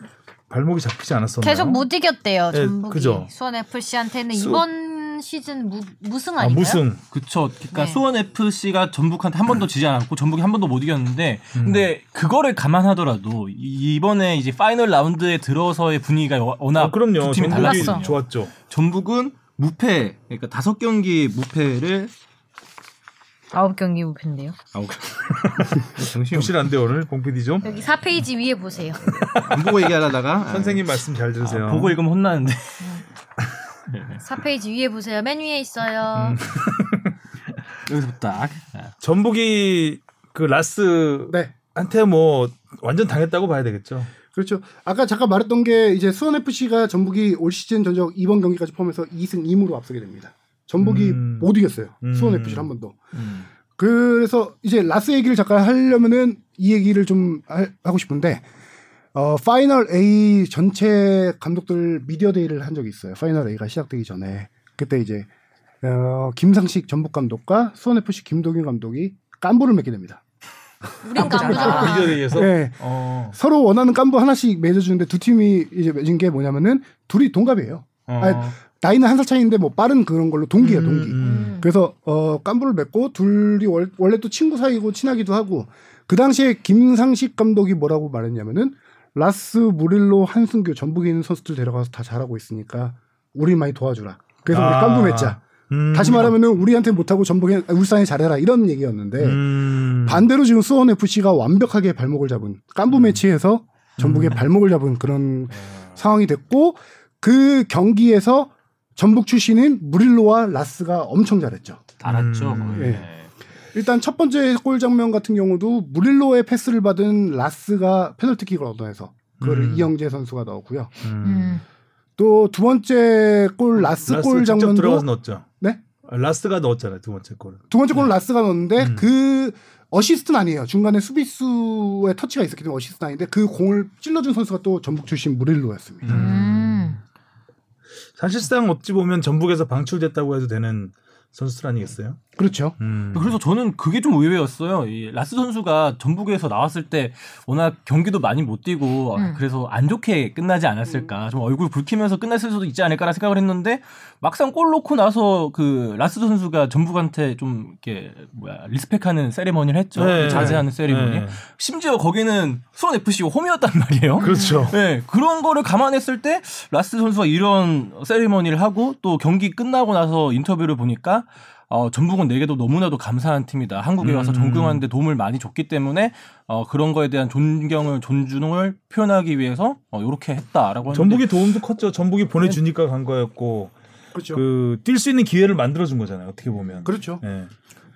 발목이 잡히지 않았었나요? 계속 못 이겼대요. 네, 전북이 그죠. 수원 FC한테는 수- 이번 시즌 무, 무승 아, 아닌가요? 무승. 그쵸. 그러니까 네. 수원 FC가 전북한테 한 번도 지지 않았고 전북이 한 번도 못 이겼는데 근데 그거를 감안하더라도 이- 이번에 이제 파이널 라운드에 들어서의 분위기가 워- 워낙 아, 그럼요. 두 팀이 달랐어. 좋았죠. 전북은 무패 그러니까 다섯 경기 무패를 아홉 경기 무패인데요. 아우 정신 확실한데 오늘 봉PD 좀 여기 4페이지 위에 보세요. 안 보고 얘기하다가 선생님 말씀 잘 들으세요. 아, 보고 읽으면 혼나는데 4페이지 위에 보세요. 맨 위에 있어요. 음. 여기서 딱 전북이 그 라스한테 네. 뭐 완전 당했다고 봐야 되겠죠. 그렇죠. 아까 잠깐 말했던 게 이제 수원 FC가 전북이 올 시즌 전적 이번 경기까지 포함해서 2승 2무로 앞서게 됩니다. 전북이 음. 못 이겼어요. 음. 수원 FC를 한 번도. 음. 그래서 이제 라스 얘기를 잠깐 하려면은 이 얘기를 좀 하- 하고 싶은데 어 파이널 A 전체 감독들 미디어 데이를 한 적이 있어요. 파이널 A가 시작되기 전에 그때 이제 어 김상식 전북 감독과 수원 FC 김도균 감독이 깐부를 맺게 됩니다. 우린 깐부잖아. 미디어 데이에서 네. 어. 서로 원하는 깐부 하나씩 맺어주는데 두 팀이 이제 맺은 게 뭐냐면은 둘이 동갑이에요. 어. 아니, 나이는 한 살 차이인데 뭐 빠른 그런 걸로 동기예요, 음, 동기. 음. 그래서 어 깐부를 맺고 둘이 월, 원래 또 친구 사이고 친하기도 하고 그 당시에 김상식 감독이 뭐라고 말했냐면은 라스 무릴로 한승규 전북에 있는 선수들 데려가서 다 잘하고 있으니까 우리 많이 도와주라. 그래서 우리 아. 깐부 맺자. 음. 다시 말하면은 우리한테 못하고 전북에 울산에 잘해라 이런 얘기였는데 음. 반대로 지금 수원 FC가 완벽하게 발목을 잡은 깐부 매치에서 전북의 발목을 잡은 그런 상황이 됐고 그 경기에서 전북 출신인 무릴로와 라스가 엄청 잘했죠. 잘했죠. 음. 예. 일단 첫 번째 골 장면 같은 경우도 무릴로의 패스를 받은 라스가 페널티킥을 얻어내서 그거를 음. 이영재 선수가 넣었고요. 음. 음. 또 두 번째 골 라스, 라스 골 직접 장면도 들어가서 넣었죠. 네? 아, 라스가 넣었잖아요 두 번째 골. 두 번째 골은 라스가 넣었는데 음. 그 어시스트는 아니에요. 중간에 수비수의 터치가 있었기 때문에 어시스트는 아닌데 그 공을 찔러준 선수가 또 전북 출신 무릴로였습니다. 음. 사실상 어찌 보면 전북에서 방출됐다고 해도 되는 선수들 아니겠어요? 그렇죠. 음. 그래서 저는 그게 좀 의외였어요. 이 라스 선수가 전북에서 나왔을 때 워낙 경기도 많이 못 뛰고 음. 그래서 안 좋게 끝나지 않았을까. 좀 얼굴 붉히면서 끝났을 수도 있지 않을까라 생각을 했는데 막상 골 넣고 나서 그 라스 선수가 전북한테 좀 이렇게 뭐야 respect하는 세리머니를 했죠. 네. 자제하는 세리머니. 네. 심지어 거기는 수원 FC가 홈이었단 말이에요. 그렇죠. 네, 그런 거를 감안했을 때 라스 선수가 이런 세리머니를 하고 또 경기 끝나고 나서 인터뷰를 보니까 어, 전북은 내게도 너무나도 감사한 팀이다. 한국에 와서 음. 적응하는데 도움을 많이 줬기 때문에 어, 그런 거에 대한 존경을 존중을 표현하기 위해서 어, 이렇게 했다라고 전북이 도움도 컸죠. 전북이 보내주니까 간 거였고 그렇죠. 그뛸 수 있는 기회를 만들어준 거잖아요. 어떻게 보면. 그렇죠. 예.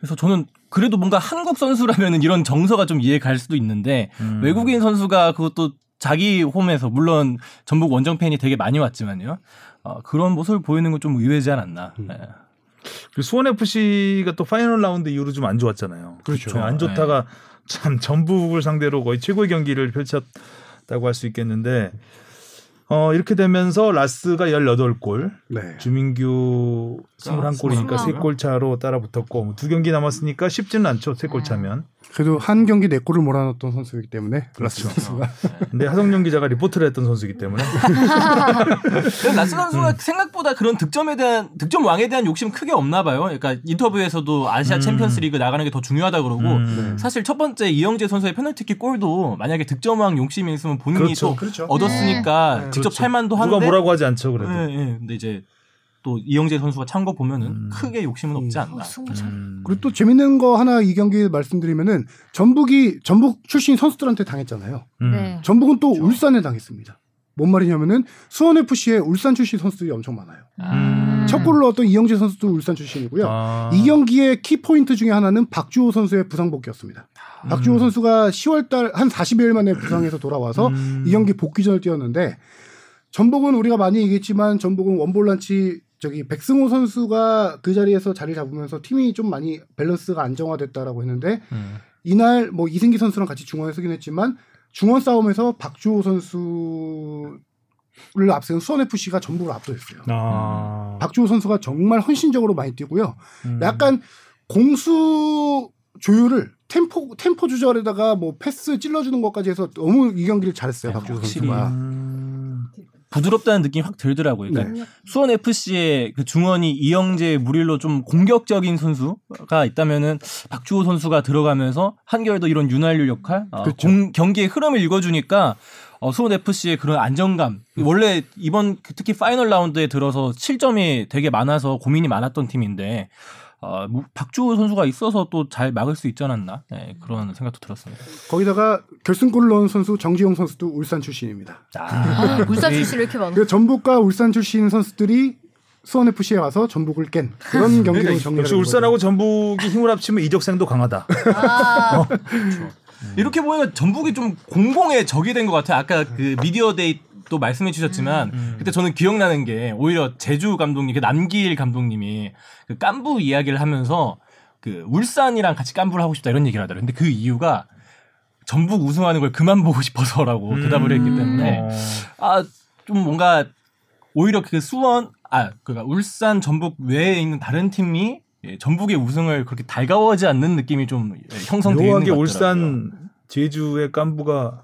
그래서 저는 그래도 뭔가 한국 선수라면은 이런 정서가 좀 이해 갈 수도 있는데 음. 외국인 선수가 그것도 자기 홈에서 물론 전북 원정 팬이 되게 많이 왔지만요. 어, 그런 모습을 보이는 건 좀 의외지 않았나. 음. 네. 그리고 수원 FC가 또 파이널 라운드 이후로 좀 안 좋았잖아요. 그렇죠. 안 좋다가 참 전북을 상대로 거의 최고의 경기를 펼쳤다고 할 수 있겠는데 어, 이렇게 되면서 라스가 18골, 네. 주민규 21골이니까 아, 3골 차로 따라 붙었고 뭐 두 경기 남았으니까 쉽지는 않죠. 3골 차면. 그래도 한 경기 네 골을 몰아넣었던 선수이기 때문에 라스 그렇죠. 선수가 근데 하성룡 기자가 리포트를 했던 선수이기 때문에 그래서 라스 선수가 음. 생각보다 그런 득점에 대한 득점 왕에 대한 욕심 크게 없나 봐요. 그러니까 인터뷰에서도 아시아 음. 챔피언스리그 나가는 게 더 중요하다 그러고 음. 사실 첫 번째 이영재 선수의 페널티킥 골도 만약에 득점 왕 욕심이 있으면 본인이 그렇죠. 또 그렇죠. 얻었으니까 네. 직접 그렇죠. 찰만도 한데 누가 뭐라고 하지 않죠. 그래도. 예, 예. 근데 이제 또 이영재 선수가 찬 거 보면은 음. 크게 욕심은 없지 않나. 어. 음. 그리고 또 재밌는 거 하나 이 경기 말씀드리면은 전북이 전북 출신 선수들한테 당했잖아요. 음. 네. 전북은 또 울산에 당했습니다. 뭔 말이냐면은 수원 FC에 울산 출신 선수들이 엄청 많아요. 음. 첫 골을 넣었던 이영재 선수도 울산 출신이고요. 아. 이 경기의 키 포인트 중에 하나는 박주호 선수의 부상 복귀였습니다. 박주호 선수가 10월달 한 40여일 만에 부상해서 돌아와서 음. 이 경기 복귀전을 뛰었는데 전북은 우리가 많이 얘기했지만 전북은 원볼란치 저기 백승호 선수가 그 자리에서 자리 잡으면서 팀이 좀 많이 밸런스가 안정화됐다라고 했는데 음. 이날 뭐 이승기 선수랑 같이 중원에 서긴 했지만 중원 싸움에서 박주호 선수를 앞세운 수원 FC가 전북을 압도했어요. 아. 박주호 선수가 정말 헌신적으로 많이 뛰고요. 음. 약간 공수 조율을 템포 템포 조절에다가 뭐 패스 찔러주는 것까지 해서 너무 이 경기를 잘했어요 박주호 확실히. 선수가. 음. 부드럽다는 느낌이 확 들더라고요. 그러니까 수원 FC의 그 중원이 이영재, 무릴로 좀 공격적인 선수가 있다면은 박주호 선수가 들어가면서 한결 더 이런 윤활유 역할, 어, 공- 경기의 흐름을 읽어주니까 어, 수원 FC의 그런 안정감. 원래 이번 그 특히 파이널 라운드에 들어서 실점이 되게 많아서 고민이 많았던 팀인데 어, 뭐 박주호 선수가 있어서 또 잘 막을 수 있지 않았나 네, 그런 생각도 들었습니다. 거기다가 결승골을 넣은 선수 정지용 선수도 울산 출신입니다. 아, 울산 출신 왜 이렇게 많아? 그 전북과 울산 출신 선수들이 수원 FC에 와서 전북을 깬 그런 경기로 정리를 역시 울산하고 전북이 힘을 합치면 이적생도 강하다. 아, 이렇게 보니까 전북이 좀 공공의 적이 된 것 같아요. 아까 그 미디어 데이 또 말씀해 주셨지만 그때 저는 기억나는 게 오히려 제주 감독님, 그 남기일 감독님이 그 깐부 이야기를 하면서 그 울산이랑 같이 깐부를 하고 싶다 이런 얘기를 하더라고요. 근데 그 이유가 전북 우승하는 걸 그만 보고 싶어서라고 대답을 했기 때문에 어. 아좀 뭔가 오히려 그 수원 아 그니까 울산 전북 외에 있는 다른 팀이 예, 전북의 우승을 그렇게 달가워하지 않는 느낌이 좀 예, 형성되어 있는 것 같더라고요. 울산 제주의 깐부가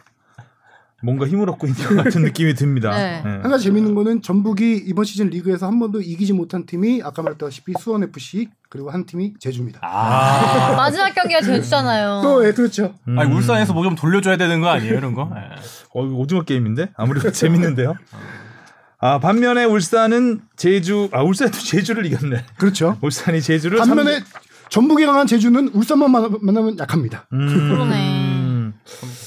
뭔가 힘을 얻고 있는 것 같은 느낌이 듭니다. 네. 예. 한 가지 재밌는 거는 전북이 이번 시즌 리그에서 한 번도 이기지 못한 팀이 아까 말했다시피 수원 FC 그리고 한 팀이 제주입니다. 아, 마지막 경기가 제주잖아요. 또 예, 그렇죠. 음. 아니 울산에서 뭐 좀 돌려줘야 되는 거 아니에요 이런 거? 예. 어, 이거 오징어 게임인데 아무리 봐도 재밌는데요. 아 반면에 울산은 제주 아 울산도 제주를 이겼네. 그렇죠. 울산이 제주를 반면에 전북이 강한 제주는 울산만 만- 만나면 약합니다. 삼- 음. 그러네.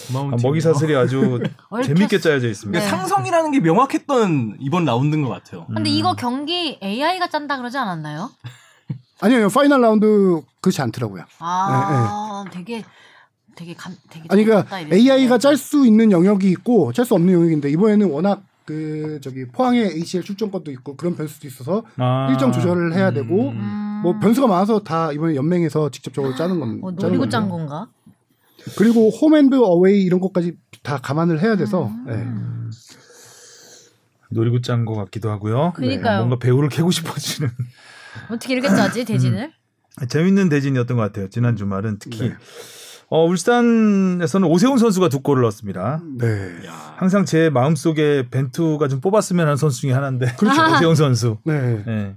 고마운 아. 먹이 사슬이 아주. 재밌게 짜여져 있습니다. 그러니까 상성이라는 게 명확했던 이번 라운드인 것 같아요. 근데 이거 경기 AI가 짠다 그러지 않았나요? 아니요, 파이널 라운드 그렇지 않더라고요. 아, 되게 되게 감 되게 아니 그러니까. AI가 짤 수 있는 영역이 있고 짤 수 없는 영역인데 이번에는 워낙 그 저기 포항에 ACL 출전권도 있고 그런 변수도 있어서 아. 일정 조절을 해야 되고 음. 뭐 변수가 많아서 다 이번에 연맹에서 직접적으로 짜는 건 어, 노리고 짠. 건가? 그리고 홈앤드 어웨이 이런 것까지 다 감안을 해야 돼서 음. 예. 노리고 짠것 같기도 하고요. 그러니까요. 뭔가 배우를 캐고 싶어지는 어떻게 이렇게 짜지 대진을? 재밌는 대진이었던 것 같아요. 지난 주말은 특히 네. 어, 울산에서는 오세훈 선수가 두 골을 넣었습니다. 네. 항상 제 마음속에 벤투가 좀 뽑았으면 하는 선수 중에 하나인데 그렇죠. 오세훈 선수. 네. 네.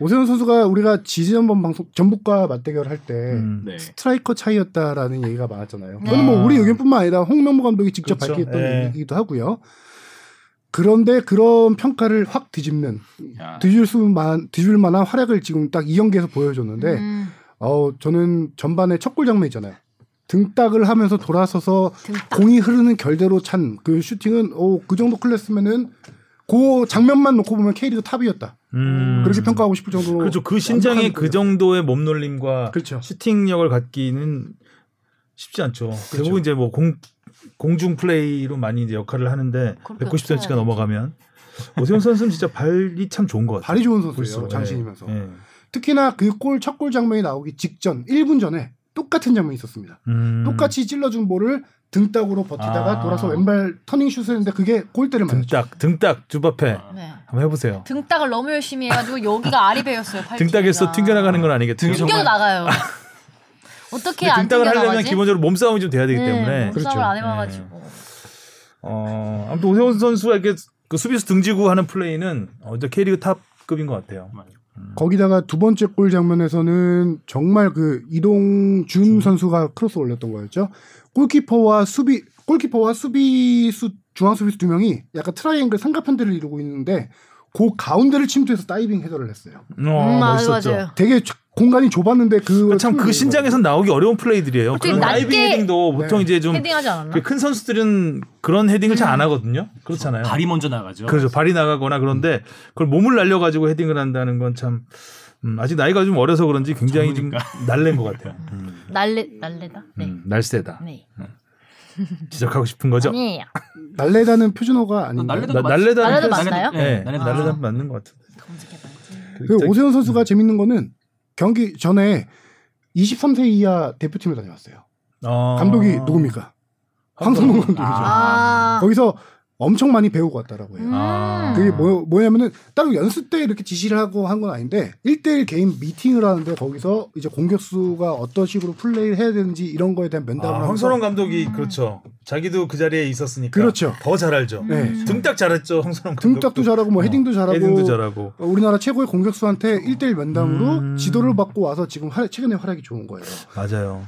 오세훈 선수가 우리가 지지난번 방송 전북과 맞대결 할때 음. 네. 스트라이커 차이였다라는 얘기가 많았잖아요. 네. 그건 뭐 우리 의견뿐만 아니라 홍명보 감독이 직접 그렇죠. 밝혔던 네. 얘기기도 하고요. 그런데 그런 평가를 확 뒤집는 야. 뒤질 수만 뒤질 만한 활약을 지금 딱 이 경기에서 보여줬는데 음, 어 저는 전반에 첫 골 장면 있잖아요. 등딱을 하면서 돌아서서 등딱. 공이 흐르는 결대로 찬 그 슈팅은 어그 정도 클래스면은 그 장면만 놓고 보면 K리그 탑이었다. 음. 그렇게 평가하고 싶을 정도로 그렇죠. 그 신장에 그 정도의 몸놀림과 그렇죠. 슈팅력을 갖기는 쉽지 않죠. 그렇죠. 대부분 이제 뭐 공, 공중 플레이로 많이 이제 역할을 하는데 그렇게 190cm가 쳐야지. 넘어가면 오세훈 선수는 진짜 발이 참 좋은 것 같아요. 발이 좋은 선수예요. 볼수록. 장신이면서. 예. 예. 특히나 그 골 첫 골 장면이 나오기 직전 1분 전에 똑같은 장면이 있었습니다. 음. 똑같이 찔러준 볼을 등딱으로 버티다가 아. 돌아서 왼발 터닝 슛을 했는데 그게 골대를 맞았죠. 등딱, 등딱 주바페 네. 한번 해보세요. 등딱을 너무 열심히 해가지고 여기가 배였어요. 팔찌가. 등딱에서 튕겨나가는 건 아니겠죠. 등이 튕겨 나가요. 어떻게 안 등딱을 하려면 튕겨나가지? 기본적으로 몸싸움이 좀 돼야 되기 때문에 네, 몸싸움을 그렇죠. 안 해봐가지고. 어, 아무튼 오세훈 선수가 이렇게 그 수비수 등지고 하는 플레이는 어, 이제 K리그 top급인 것 같아요. 거기다가 두 번째 골 장면에서는 정말 그 이동준 선수가 크로스 올렸던 거였죠. 골키퍼와 수비 골키퍼와 수비수 중앙 수비수 두 명이 약간 트라이앵글 삼각편대를 이루고 있는데 그 가운데를 침투해서 diving header를 했어요. 어, 음, 맞아요, 멋있었죠. 맞아요. 되게 저- 공간이 좁았는데 그참그 신장에선 나오기 어려운 플레이들이에요. 그런 다이빙 헤딩도 보통 네. 이제 좀 헤딩하지 않았나? 그큰 선수들은 그런 헤딩을 잘 음. 안 하거든요. 그렇잖아요. 발이 먼저 나가죠. 그렇죠. 발이 나가거나 그런데 그걸 몸을 날려 가지고 헤딩을 한다는 건참 음, 아직 나이가 좀 어려서 그런지 굉장히 좀 날랜 것 같아요. 음, 날래 날래다. 네. 음, 날쌔다. 네. 지적하고 싶은 거죠. 아니에요. 날레다는 표준어가 아닌데. 날레다 날래다는 날래도 표현- 맞나요? 네, 날래다 날래다 맞아요. 맞는 것 같은데. 그 저- 오세훈 선수가 재밌는 거는 경기 전에 23세 이하 대표팀을 다녀왔어요. 어. 감독이 누굽니까? 황성문 감독이죠. 아, 거기서 엄청 많이 배우고 왔다라고 해요. 음. 아. 그게 뭐, 뭐냐면은 따로 연습 때 이렇게 지시를 하고 한 건 아닌데 1대1 개인 미팅을 하는데 거기서 이제 공격수가 어떤 식으로 플레이를 해야 되는지 이런 거에 대한 면담을 아, 황선홍 감독이 그렇죠. 자기도 그 자리에 있었으니까 그렇죠. 더 잘 알죠. 네. 등딱 잘했죠 황선홍 감독. 등딱도 잘하고 뭐 헤딩도 잘하고 헤딩도 잘하고. 어, 우리나라 최고의 공격수한테 1대1 면담으로 음. 지도를 받고 와서 지금 활- 최근에 활약이 좋은 거예요. 맞아요.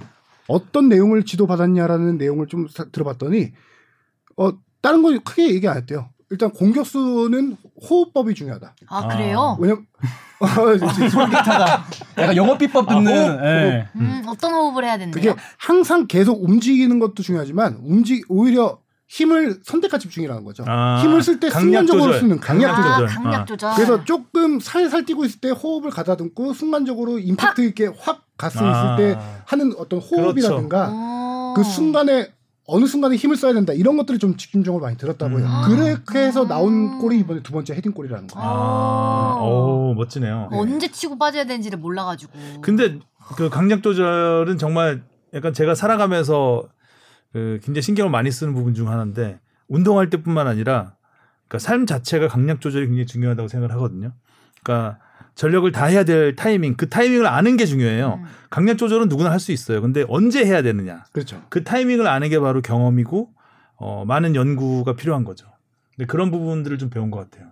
어떤 내용을 지도 받았냐라는 내용을 좀 사- 들어봤더니 어 다른 건 크게 얘기 안 했대요. 일단 공격수는 호흡법이 중요하다. 아 그래요? 왜냐면 솔깃하다. 약간 영어 비법 아, 듣는. 호흡, 예. 음, 어떤 호흡을 해야 된대요? 그게 항상 계속 움직이는 것도 중요하지만 움직 오히려 힘을 선택과 집중이라는 거죠. 아, 힘을 쓸 때 순간적으로 조절. 쓰는 강약 아, 조절. 조절. 강약 아. 조절. 그래서 조금 살살 뛰고 있을 때 호흡을 가다듬고 순간적으로 임팩트 있게 확 갔을 아. 때 하는 어떤 호흡이라든가 어. 그 순간에 어느 순간에 힘을 써야 된다 이런 것들을 좀 집중적으로 많이 들었다고 해요. 음. 그렇게 해서 나온 음. 골이 이번에 두 번째 헤딩 골이라는 거예요. 아, 오 멋지네요. 언제 치고 빠져야 되는지를 몰라가지고. 근데 그 강약 조절은 정말 약간 제가 살아가면서 그 굉장히 신경을 많이 쓰는 부분 중 하나인데 운동할 때뿐만 아니라 그러니까 삶 자체가 강약 조절이 굉장히 중요하다고 생각을 하거든요. 그러니까 전력을 다 해야 될 타이밍, 그 타이밍을 아는 게 중요해요. 음. 강약 조절은 누구나 할 수 있어요. 근데 언제 해야 되느냐. 그렇죠. 그 타이밍을 아는 게 바로 경험이고 어, 많은 연구가 필요한 거죠. 근데 그런 부분들을 좀 배운 것 같아요.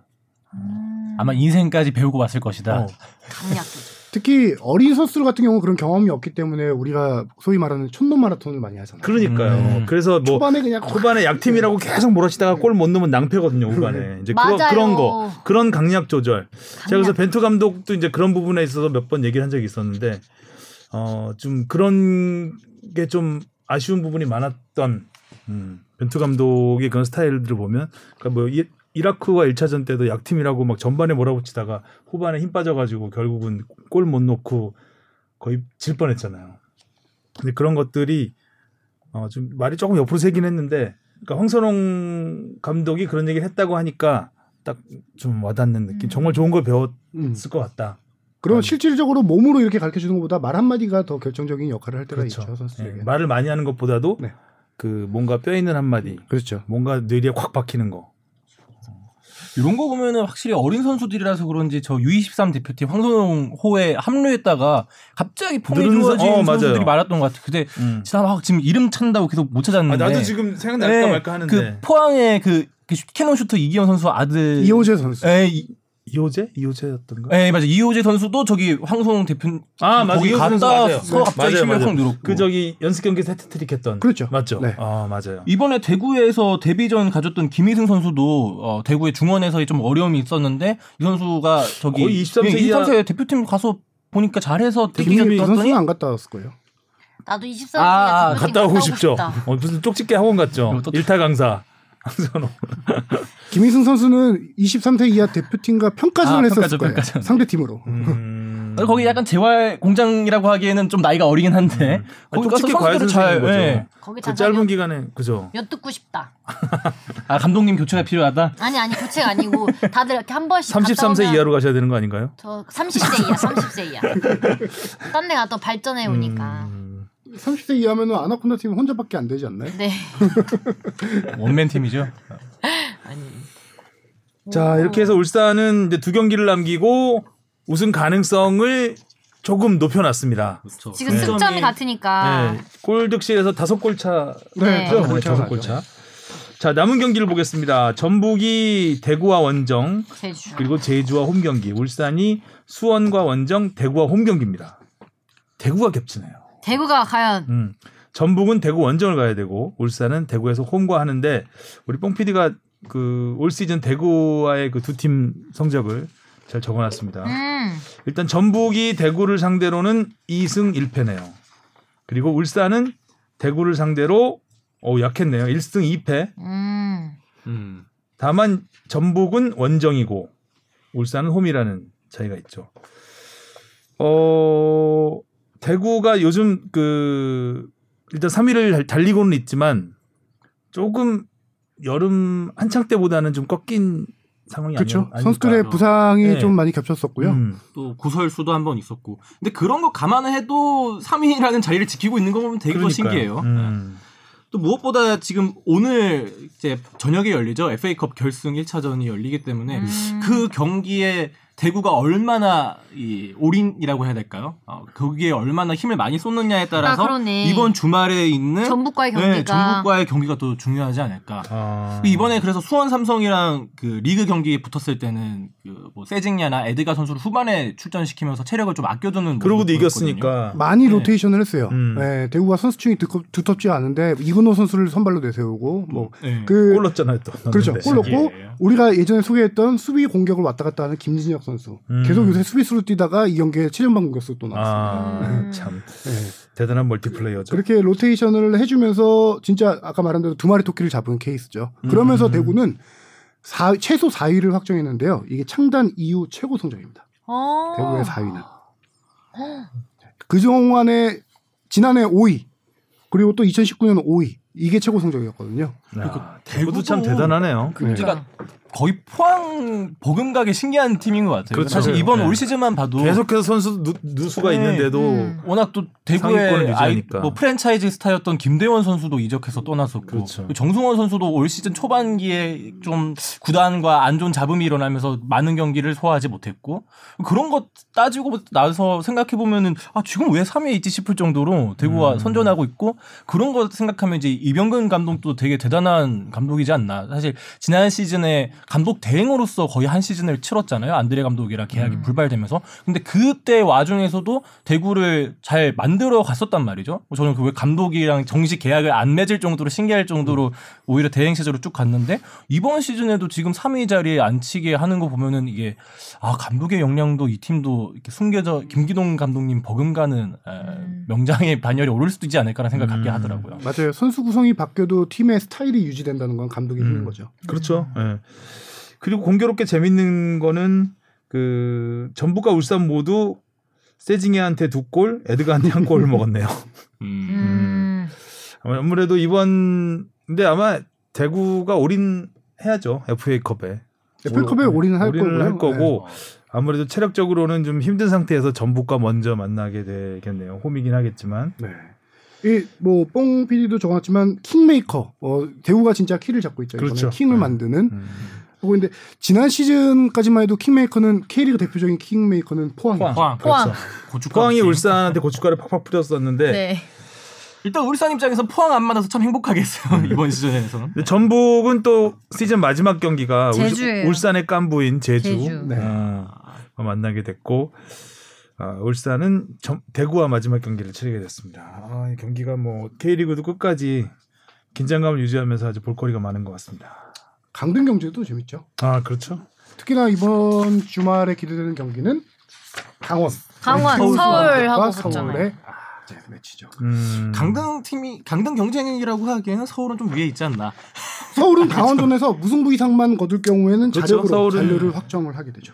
음. 아마 인생까지 배우고 왔을 것이다. 어. 강약 조절. 특히 어린 선수들 같은 경우 는 그런 경험이 없기 때문에 우리가 소위 말하는 촌놈 마라톤을 많이 하잖아요. 그러니까요. 음. 그래서 뭐 초반에 그냥 후반에 약팀이라고 계속 몰아치다가 골 못 넣으면 낭패거든요 후반에 이제 그런 맞아요. 그런 거 그런 강약 조절 제가 그래서 강약. 벤투 감독도 이제 그런 부분에 있어서 몇 번 얘기를 한 적이 있었는데 어 좀 그런 게 좀 아쉬운 부분이 많았던 음, 벤투 감독의 그런 스타일들을 보면 그러니까 뭐 이, 이라크와 1차전 때도 약팀이라고 막 전반에 몰아붙이다가 후반에 힘 빠져가지고 결국은 골 못 넣고 거의 질 뻔했잖아요. 근데 그런 것들이 어, 좀 말이 조금 옆으로 새긴 했는데, 그러니까 황선홍 감독이 그런 얘기를 했다고 하니까 딱 좀 와닿는 느낌. 음. 정말 좋은 걸 배웠을 음. 것 같다. 그럼 실질적으로 몸으로 이렇게 가르쳐 주는 것보다 말 한마디가 더 결정적인 역할을 할 때가 그렇죠. 있죠, 선수들에게. 예, 말을 많이 하는 것보다도 네. 그 뭔가 뼈 있는 한마디, 그렇죠. 뭔가 뇌리에 콱 박히는 거. 이런 거 보면은 확실히 어린 선수들이라서 그런지 저 U23 대표팀 황선홍 호에 합류했다가 갑자기 폼이 좋아진 어, 맞아요. 선수들이 많았던 것 같아요. 근데 음. 진짜 막 지금 이름 찾는다고 계속 못 아, 찾았는데. 나도 지금 생각날까 네, 말까 하는데. 그 포항의 그, 그 슈- cannon shooter 이기형 선수 아들 이호재 선수. 예, 이- 이호재? 이호재였던가? 예, 맞아. 이호재 선수도 저기 황선홍 대표 아, 맞아. 거기 갔다 맞아요. 서 갑자기 맞아요, 실력 맞아요. 확 늘었고. 그 저기 연습 경기에서 해트트릭 했던. 그렇죠. 맞죠? 네. 아, 맞아요. 이번에 대구에서 데뷔전 가졌던 김희승 선수도 어, 대구의 중원에서 좀 어려움이 있었는데 이 선수가 저기 거의 23세 예, 이하- 23세 대표팀 가서 보니까 잘해서 했더니 선수는 안 갔다 왔을 거예요. 나도 24세 아, 아, 갔다 오고 싶죠. 어, 무슨 쪽집게 학원 갔죠. 일타 강사. 황선홍. 김희승 선수는 23세 이하 대표팀과 평가전을 아, 했었을 평가전, 거예요. 평가전. 상대 팀으로. 음. 어, 거기 약간 재활 공장이라고 하기에는 좀 나이가 어리긴 한데 음. 거기 아, 가서 선수들을 거죠. 예. 거기 그 짧은 기간에 그죠. 엿 듣고 싶다. 아 감독님 교체가 필요하다. 아니 아니 교체가 아니고 다들 이렇게 한 번씩 33세 갔다 오면 이하로 가셔야 되는 거 아닌가요? 저 30세 이하 30세 이하. 딴 데 가서 발전해 오니까. 음. 30세 이하면은 아나콘다 팀 혼자밖에 안 되지 않나요? 네. 원맨 팀이죠. 아니. 자 이렇게 해서 울산은 이제 두 경기를 남기고 우승 가능성을 조금 높여놨습니다. 지금 네. 승점이 같으니까. 네, 골 득실에서 다섯 골 차. 네. 죠 다섯 골 다섯 차가 골 차. 자 남은 경기를 보겠습니다. 전북이 대구와 원정 제주. 그리고 제주와 홈 경기. 울산이 수원과 원정, 대구와 홈 경기입니다. 대구가 겹치네요. 대구가 과연 음. 전북은 대구 원정을 가야 되고 울산은 대구에서 홈과 하는데 우리 뽕 PD가 그 올 시즌 대구와의 그 두 팀 성적을 잘 적어놨습니다. 음. 일단 전북이 대구를 상대로는 2승 1패네요. 그리고 울산은 대구를 상대로 어 약했네요. 1승 2패. 음. 음. 다만 전북은 원정이고 울산은 홈이라는 차이가 있죠. 어 대구가 요즘 그 일단 3위를 달리고는 있지만 조금 여름 한창 때보다는 좀 꺾인 상황이 그렇죠. 선수들의 부상이 네. 좀 많이 겹쳤었고요. 음. 또 구설수도 한 번 있었고. 근데 그런 거 감안해도 3위라는 자리를 지키고 있는 거 보면 되게 더 그러니까요. 신기해요. 음. 또 무엇보다 지금 오늘 이제 저녁에 열리죠. FA컵 결승 1차전이 열리기 때문에 음. 그 경기에 대구가 얼마나 이 올인이라고 해야 될까요? 어, 거기에 얼마나 힘을 많이 쏟느냐에 따라서 아, 그러네. 이번 주말에 있는 전북과의 네, 경기가 전북과의 경기가 또 중요하지 않을까. 아. 이번에 그래서 수원 삼성이랑 그 리그 경기 붙었을 때는 그뭐 세징야나 에드가 선수를 후반에 출전시키면서 체력을 좀 아껴두는 그러고도 이겼으니까. 많이 네. 로테이션을 했어요. 음. 네, 대구가 선수층이 두껍, 두텁지 않은데 이근호 선수를 선발로 내세우고 뭐 네. 그골 넣었잖아요 또. 그렇죠. 넣었는데. 골 넣고 예. 우리가 예전에 소개했던 수비 공격을 왔다 갔다 하는 김진혁 선수. 음. 계속 요새 수비수로 뛰다가 이 경기에 7연방 공격수 또 나왔습니다. 아, 음. 참 네. 대단한 멀티플레이어죠. 그렇게 로테이션을 해주면서 진짜 아까 말한 대로 두 마리 토끼를 잡은 케이스죠. 그러면서 음. 대구는 사- 최소 4위를 확정했는데요. 이게 창단 이후 최고 성적입니다. 어. 대구의 4위는. 그 동안에 지난해 5위 그리고 또 2019년 5위 이게 최고 성적이었거든요. 야, 대구도 대구도 참 대단하네요. 네. 제가 거의 포항 버금가게 신기한 팀인 것 같아요. 그렇죠. 사실 이번 네. 올 시즌만 봐도 계속해서 선수 누, 누수가 네. 있는데도 음. 워낙 또 대구의 아이. 뭐 프랜차이즈 스타였던 김대원 선수도 이적해서 떠났었고 그렇죠. 정승원 선수도 올 시즌 초반기에 좀 구단과 안 좋은 잡음이 일어나면서 많은 경기를 소화하지 못했고 그런 것 따지고 나서 생각해 보면은 아 지금 왜 3위에 있지 싶을 정도로 대구가 음. 선전하고 있고 그런 것 생각하면 이제 이병근 감독도 되게 대단 한 감독이지 않나 사실 지난 시즌에 감독 대행으로서 거의 한 시즌을 치렀잖아요 안드레 감독이랑 계약이 음. 불발되면서 근데 그때 와중에서도 대구를 잘 만들어 갔었단 말이죠. 저는 그 왜 감독이랑 정식 계약을 안 맺을 정도로 신기할 정도로 오히려 대행 체제로 쭉 갔는데 이번 시즌에도 지금 3위 자리에 앉히게 하는 거 보면은 이게 아 감독의 역량도 이 팀도 이렇게 숨겨져 김기동 감독님 버금가는 에, 음. 명장의 반열이 오를 수도 있지 않을까라는 생각 갖게 음. 하더라고요. 맞아요. 선수 구성이 바뀌어도 팀의 스타일 이 유지된다는 건 감독의 힘인 음. 거죠. 그렇죠. 예. 그리고 공교롭게 재밌는 거는 그 전북과 울산 모두 세징야한테 두 골, 에드가한테 한 골을 먹었네요. 음. 아무래도 이번 근데 아마 대구가 올인해야죠 FA컵에. FA컵에 올인을 할 거고요. 할 거고 네. 아무래도 체력적으로는 좀 힘든 상태에서 전북과 먼저 만나게 되겠네요. 홈이긴 하겠지만. 네. 이뭐뽕 PD도 적어놨지만 킹메이커 어, 대구가 진짜 키를 잡고 있죠. 이번에 그렇죠. 킹을 네. 만드는. 음. 그리고 근데 지난 시즌까지만 해도 킹메이커는 K리그 대표적인 킹메이커는 포항이죠. 포항, 포항. 그렇죠. 고춧가루 포항이 팀. 울산한테 고춧가루 팍팍 뿌렸었는데 네. 일단 울산 입장에서 포항 안 만나서 참 행복하겠어요 이번 시즌에서는. 전북은 또 시즌 마지막 경기가 제주예요. 울, 산의 깐부인 제주, 제주. 네. 어, 만나게 됐고 아, 울산은 점- 대구와 마지막 경기를 치르게 됐습니다. 아, 이 경기가 뭐 K리그도 끝까지 긴장감을 유지하면서 아주 볼거리가 많은 것 같습니다. 강등 경제도 재밌죠. 아 그렇죠. 특히나 이번 주말에 기대되는 경기는 강원. 강원, 서울 서울하고. 서울의 아, 네, 매치죠. 음, 강등 팀이 강등 경쟁이라고 하기에는 서울은 좀 위에 있지 않나. 서울은 강원전에서 무승부 이상만 거둘 경우에는 그렇죠. 자력으로 서울은- 잔류를 확정을 하게 되죠.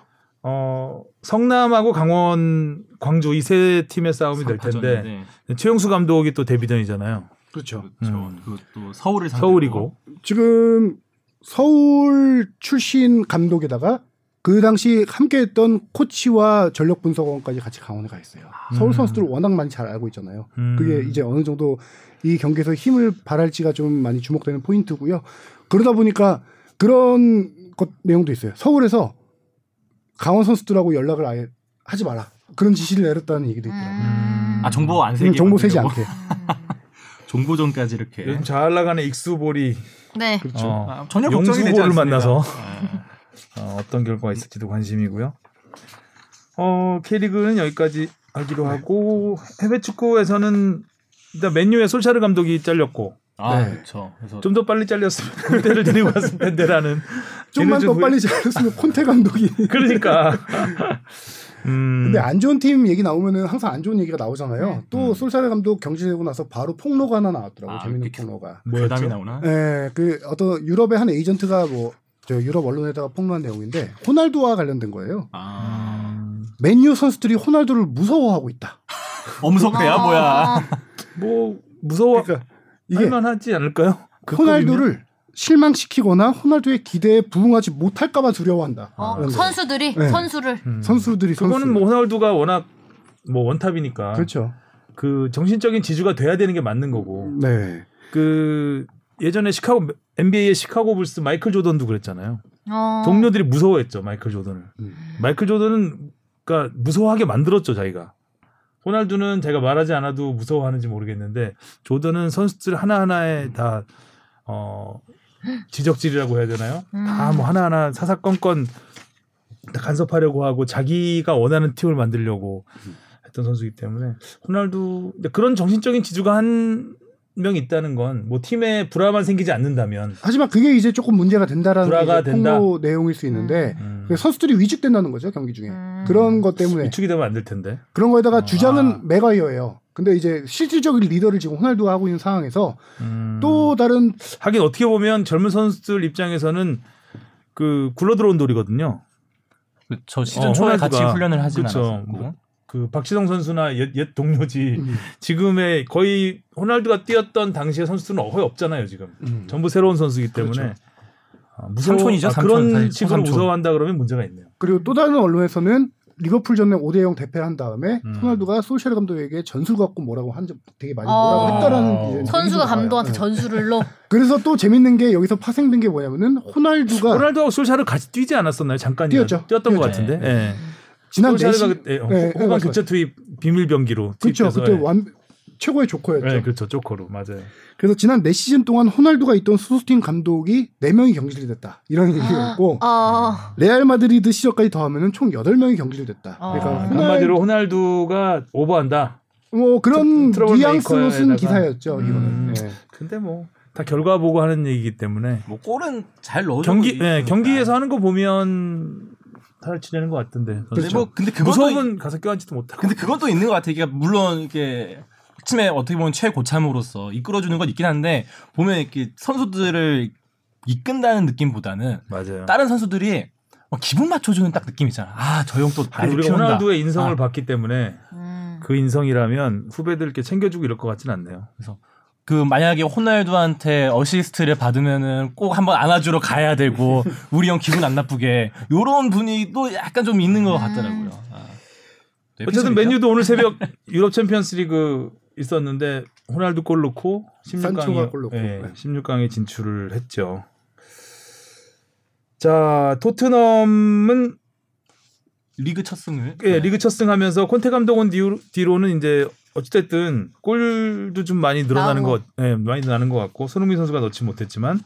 어, 성남하고 강원, 광주 이 세 팀의 싸움이 될 텐데 네. 최용수 감독이 또 데뷔전이잖아요. 그렇죠. 그렇죠. 음. 그또 서울을. 서울이고. 지금 서울 출신 감독에다가 그 당시 함께했던 코치와 전력 분석원까지 같이 강원에 가 있어요. 서울 음. 선수들을 워낙 많이 잘 알고 있잖아요. 음. 그게 이제 어느 정도 이 경기에서 힘을 발할지가 좀 많이 주목되는 포인트고요. 그러다 보니까 그런 것 내용도 있어요. 서울에서 강원 선수들하고 연락을 아예 하지 마라. 그런 지시를 내렸다는 얘기도 있더라고요. 음. 아 정보 안 세게 음, 정보 세지. 않게. 정보전까지 이렇게. 요즘 잘 나가는 익수볼이 네. 그렇죠. 어, 아, 전혀 걱정이 되지 않습니다. 만나서 아, 어, 어떤 결과가 있을지도 관심이고요. 어, K리그는 여기까지 하기로 하고 해외 축구에서는 일단 맨유의 솔샤르 감독이 잘렸고 아, 네. 그렇죠. 그래서 좀 더 빨리 잘렸으면 콘테를 데리고 갔을 텐데라는 좀만 더 후에- 빨리 잘했으면 콘테 감독이. 그러니까 음, 근데 안 좋은 팀 얘기 나오면은 항상 안 좋은 얘기가 나오잖아요. 네. 또 음. 솔사르 감독 경질되고 나서 바로 폭로가 하나 나왔더라고요. 아, 재밌는 폭로가. 뭐였죠? 괴담이 나오나? 예, 그 어떤 유럽의 한 에이전트가 뭐 저 유럽 언론에다가 폭로한 내용인데 호날두와 관련된 거예요. 아, 음, 맨유 선수들이 호날두를 무서워하고 있다. 엄석대야 어. 뭐야? 뭐 무서워 그러니까 할만하지 않을까요? 그 호날두를 실망시키거나 호날두의 기대에 부응하지 못할까봐 두려워한다. 어. 선수들이 네. 선수를 음. 선수들이 그거는 선수. 뭐 호날두가 워낙 뭐 원탑이니까 그렇죠. 그 정신적인 지주가 돼야 되는 게 맞는 거고. 네. 그 예전에 시카고 NBA의 시카고 불스 마이클 조던도 그랬잖아요. 어. 동료들이 무서워했죠 마이클 조던을. 음. 마이클 조던은 그러니까 무서워하게 만들었죠 자기가. 호날두는 제가 말하지 않아도 무서워하는지 모르겠는데 조던은 선수들 하나 하나에 다 어, 지적질이라고 해야 되나요? 다뭐 하나 하나 사사건건 다 간섭하려고 하고 자기가 원하는 팀을 만들려고 했던 선수이기 때문에 호날두 근데 그런 정신적인 지주가 한 명 있다는 건 뭐 팀에 불화만 생기지 않는다면 하지만 그게 이제 조금 문제가 된다라는 불화가 된다. 내용일 수 있는데 음, 그 선수들이 위축된다는 거죠 경기 중에 음. 그런 것 때문에 위축이 되면 안 될 텐데. 그런 거에다가 아. 주장은 맥과이어예요. 근데 이제 실질적인 리더를 지금 호날두가 하고 있는 상황에서 음. 또 다른 하긴 어떻게 보면 젊은 선수들 입장에서는 그 굴러 들어온 돌이거든요. 저 시즌 어, 초에 호날두가- 같이 훈련을 그쵸. 않았고 그 박지성 선수나 옛, 옛 동료지 음, 지금의 거의 호날두가 뛰었던 당시의 선수들은 거의 없잖아요 지금 음. 전부 새로운 선수이기 때문에 그렇죠. 아, 무서워 삼촌이죠, 아, 삼촌. 그런 사실 식으로. 무서워한다 그러면 문제가 있네요. 그리고 또 다른 언론에서는 리버풀 전에 5대 0 대패를 한 다음에 음. 호날두가 솔샤르 감독에게 전술 갖고 뭐라고 한 적 되게 많이 어. 뭐라고 했다라는 어. 선수가. 감독한테 네. 전술을 넣. 그래서 또 재밌는 게 여기서 파생된 게 뭐냐면은 호날두가 호날두하고 솔샤르 같이 뛰지 않았었나요? 잠깐 뛰었죠. 뛰었던 것 뛰었죠. 같은데. 예. 지난 솔샤르가 네시 그때 어, 네, 후반 맞아요. 교체 투입 비밀 병기로 그렇죠. 그때 예. 완 최고의 조커였죠. 네, 그렇죠. 쪼커로 맞아요. 그래서 지난 4시즌 동안 호날두가 있던 소속팀 감독이 4명이 경질이 됐다. 이런 얘기였고 아. 레알 마드리드 시절까지 더하면은 총 8명이 경질이 됐다. 아. 그러니까 아, 호날, 한마디로 호날두가 오버한다. 뭐 그런 뉘앙스로 쓴. 기사였죠. 이거는. 음. 예. 근데 뭐다 결과 보고 하는 얘기이기 때문에 뭐 골은 잘 넣어. 경기 예, 경기에서 하는 거 보면 잘 치려는 것 같던데. 근데 그렇죠. 뭐 근데 그것도 무서움은 가서 껴안지도 못하고. 근데 그것도 있는 것 같아요. 그러니까 물론 이게 팀의 어떻게 보면 최고참으로서 이끌어주는 건 있긴 한데 보면 이렇게 선수들을 이끈다는 느낌보다는 맞아요. 다른 선수들이 뭐 기분 맞춰주는 딱 느낌 있잖아. 아 저 형 또 아니, 키운다. 호날두의 인성을 아, 봤기 때문에 음. 그 인성이라면 후배들께 챙겨주고 이럴 것 같진 않네요. 그 만약에 호날두한테 어시스트를 받으면은 꼭 한번 안아주러 가야 되고 우리 형 기분 안 나쁘게 요런 분위기도 약간 좀 있는 것 같더라고요. 아. 네, 어쨌든? 맨유도 오늘 새벽 유럽 챔피언스리그 있었는데 호날두 골 넣고 산초가 16강에 골 넣고. 예, 네. 16강에 진출을 했죠. 자 토트넘은 리그 첫 승을? 예, 리그 첫 승하면서 콘테 감독은 뒤로, 뒤로는 이제 어찌됐든 골도 좀 많이 늘어나는. 것, 예, 많이 나는 것 같고 손흥민 선수가 넣지 못했지만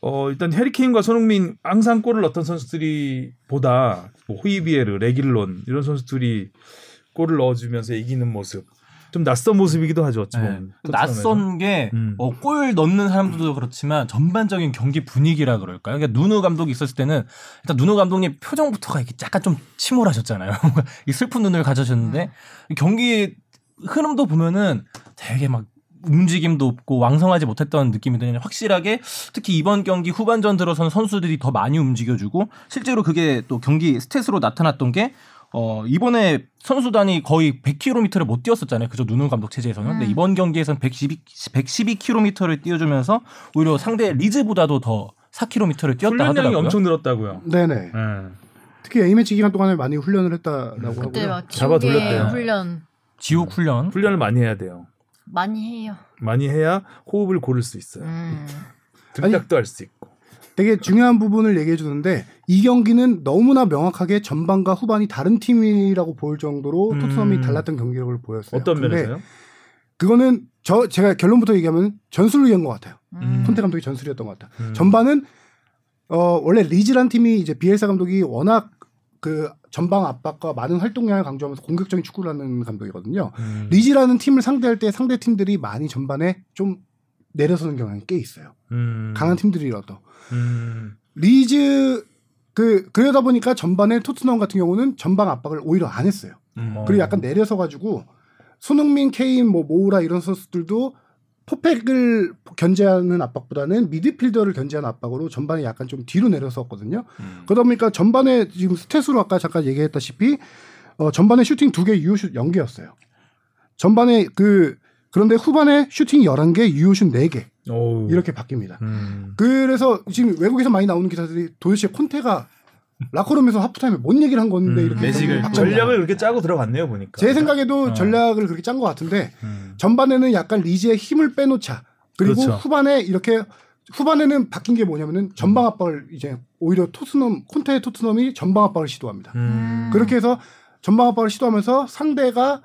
어 일단 해리케인과 손흥민 항상 골을 넣었던 선수들이 보다 뭐 호이비에르, 레길론 이런 선수들이 골을 넣어주면서 이기는 모습 좀 낯선 모습이기도 하죠. 어찌 네. 보면. 낯선 게 음. 어, 골 넣는 사람들도 그렇지만 전반적인 경기 분위기라 그럴까요? 그러니까 누누 감독이 있었을 때는 일단 누누 감독님 표정부터가 이렇게 약간 좀 침울하셨잖아요. 이 슬픈 눈을 가져셨는데 경기 흐름도 보면은 되게 막 움직임도 없고 왕성하지 못했던 느낌이 드는 확실하게 특히 이번 경기 후반전 들어서는 선수들이 더 많이 움직여주고 실제로 그게 또 경기 스탯으로 나타났던 게 어, 이번에 선수단이 거의 100km를 못 뛰었었잖아요. 그저 누누 감독 체제에서는. 근데 음. 이번 경기에서는 112, 112km를 뛰어주면서 오히려 상대 리즈보다도 더 4km를 뛰었다 하더라고요. 엄청 늘었다고요. 네네. 예. 특히 A매치 기간 동안에 많이 훈련을 했다라고 그때 하고요. 막 잡아 돌렸대요. 훈련 지옥 훈련. 훈련을 많이 해야 돼요. 많이 해요. 많이 해야 호흡을 고를 수 있어요. 음. 등딱도 할 수 있고. 되게 중요한 부분을 얘기해 주는데 이 경기는 너무나 명확하게 전반과 후반이 다른 팀이라고 보일 정도로 음. 토트넘이 달랐던 경기력을 보였어요. 어떤 면에서요? 그거는 저 제가 결론부터 얘기하면 전술로 이긴 것 같아요. 음. 콘테 감독이 전술이었던 것 같아요. 음. 전반은 어 원래 리즈란 팀이 이제 비엘사 감독이 워낙 그 전방 압박과 많은 활동량을 강조하면서 공격적인 축구를 하는 감독이거든요. 음. 리즈라는 팀을 상대할 때 상대 팀들이 많이 전반에 좀 내려서는 경향이 꽤 있어요. 음. 강한 팀들이라도 음. 리즈 그 그러다 보니까 전반에 토트넘 같은 경우는 전방 압박을 오히려 안 했어요. 음. 어. 그리고 약간 내려서 가지고 손흥민, 케인, 뭐 모우라 이런 선수들도 포백을 견제하는 압박보다는 미드필더를 견제하는 압박으로 전반에 약간 좀 뒤로 내려섰거든요. 음. 그러다 보니까 전반에 지금 stat으로 아까 잠깐 얘기했다시피 어, 전반에 슈팅 2개, 유효슛 0개였어요. 전반에 그 그런데 후반에 슈팅 11개, 유효슛 4개 어우. 이렇게 바뀝니다. 음. 그래서 지금 외국에서 많이 나오는 기사들이 도대체 콘테가 라커룸에서 하프타임에 뭔 얘기를 한 건데 음. 이렇게 매직을. 전략을 그렇게 짜고 들어갔네요 보니까. 제 생각에도 어. 전략을 그렇게 짠 것 같은데 음. 전반에는 약간 리즈의 힘을 빼놓자 그리고 그렇죠. 후반에 이렇게 후반에는 바뀐 게 뭐냐면은 전방 압박을 이제 오히려 토트넘 콘테의 토트넘이 전방 압박을 시도합니다. 음. 그렇게 해서 전방 압박을 시도하면서 상대가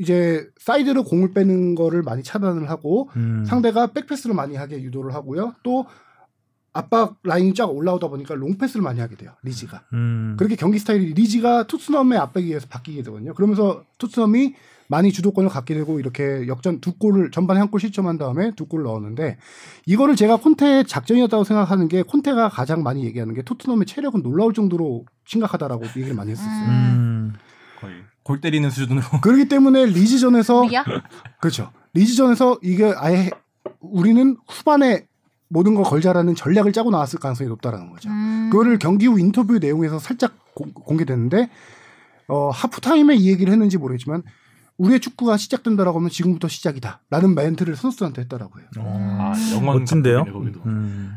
이제 사이드로 공을 빼는 거를 많이 차단을 하고 음. 상대가 백패스를 많이 하게 유도를 하고요. 또 압박 라인이 쫙 올라오다 보니까 롱패스를 많이 하게 돼요. 리즈가. 음. 그렇게 경기 스타일이 리즈가 토트넘의 압박에 의해서 바뀌게 되거든요. 그러면서 토트넘이 많이 주도권을 갖게 되고 이렇게 역전 두 골을 전반에 한 골 실점한 다음에 두 골을 넣었는데 이거를 제가 콘테의 작전이었다고 생각하는 게 콘테가 가장 많이 얘기하는 게 토트넘의 체력은 놀라울 정도로 심각하다라고 얘기를 많이 했었어요. 음. 거의 골 때리는 수준으로. 그렇기 때문에 리즈전에서? 그렇죠. 리즈전에서 이게 아예 우리는 후반에 모든 걸 걸자라는 전략을 짜고 나왔을 가능성이 높다라는 거죠. 음. 그거를 경기 후 인터뷰 내용에서 살짝 공, 공개됐는데 어, 하프타임에 이 얘기를 했는지 모르겠지만 우리의 축구가 시작된다라고 하면 지금부터 시작이다라는 멘트를 선수들한테 했더라고요. 아, 영원 멋진데요. 감독이네, 거기도. 음.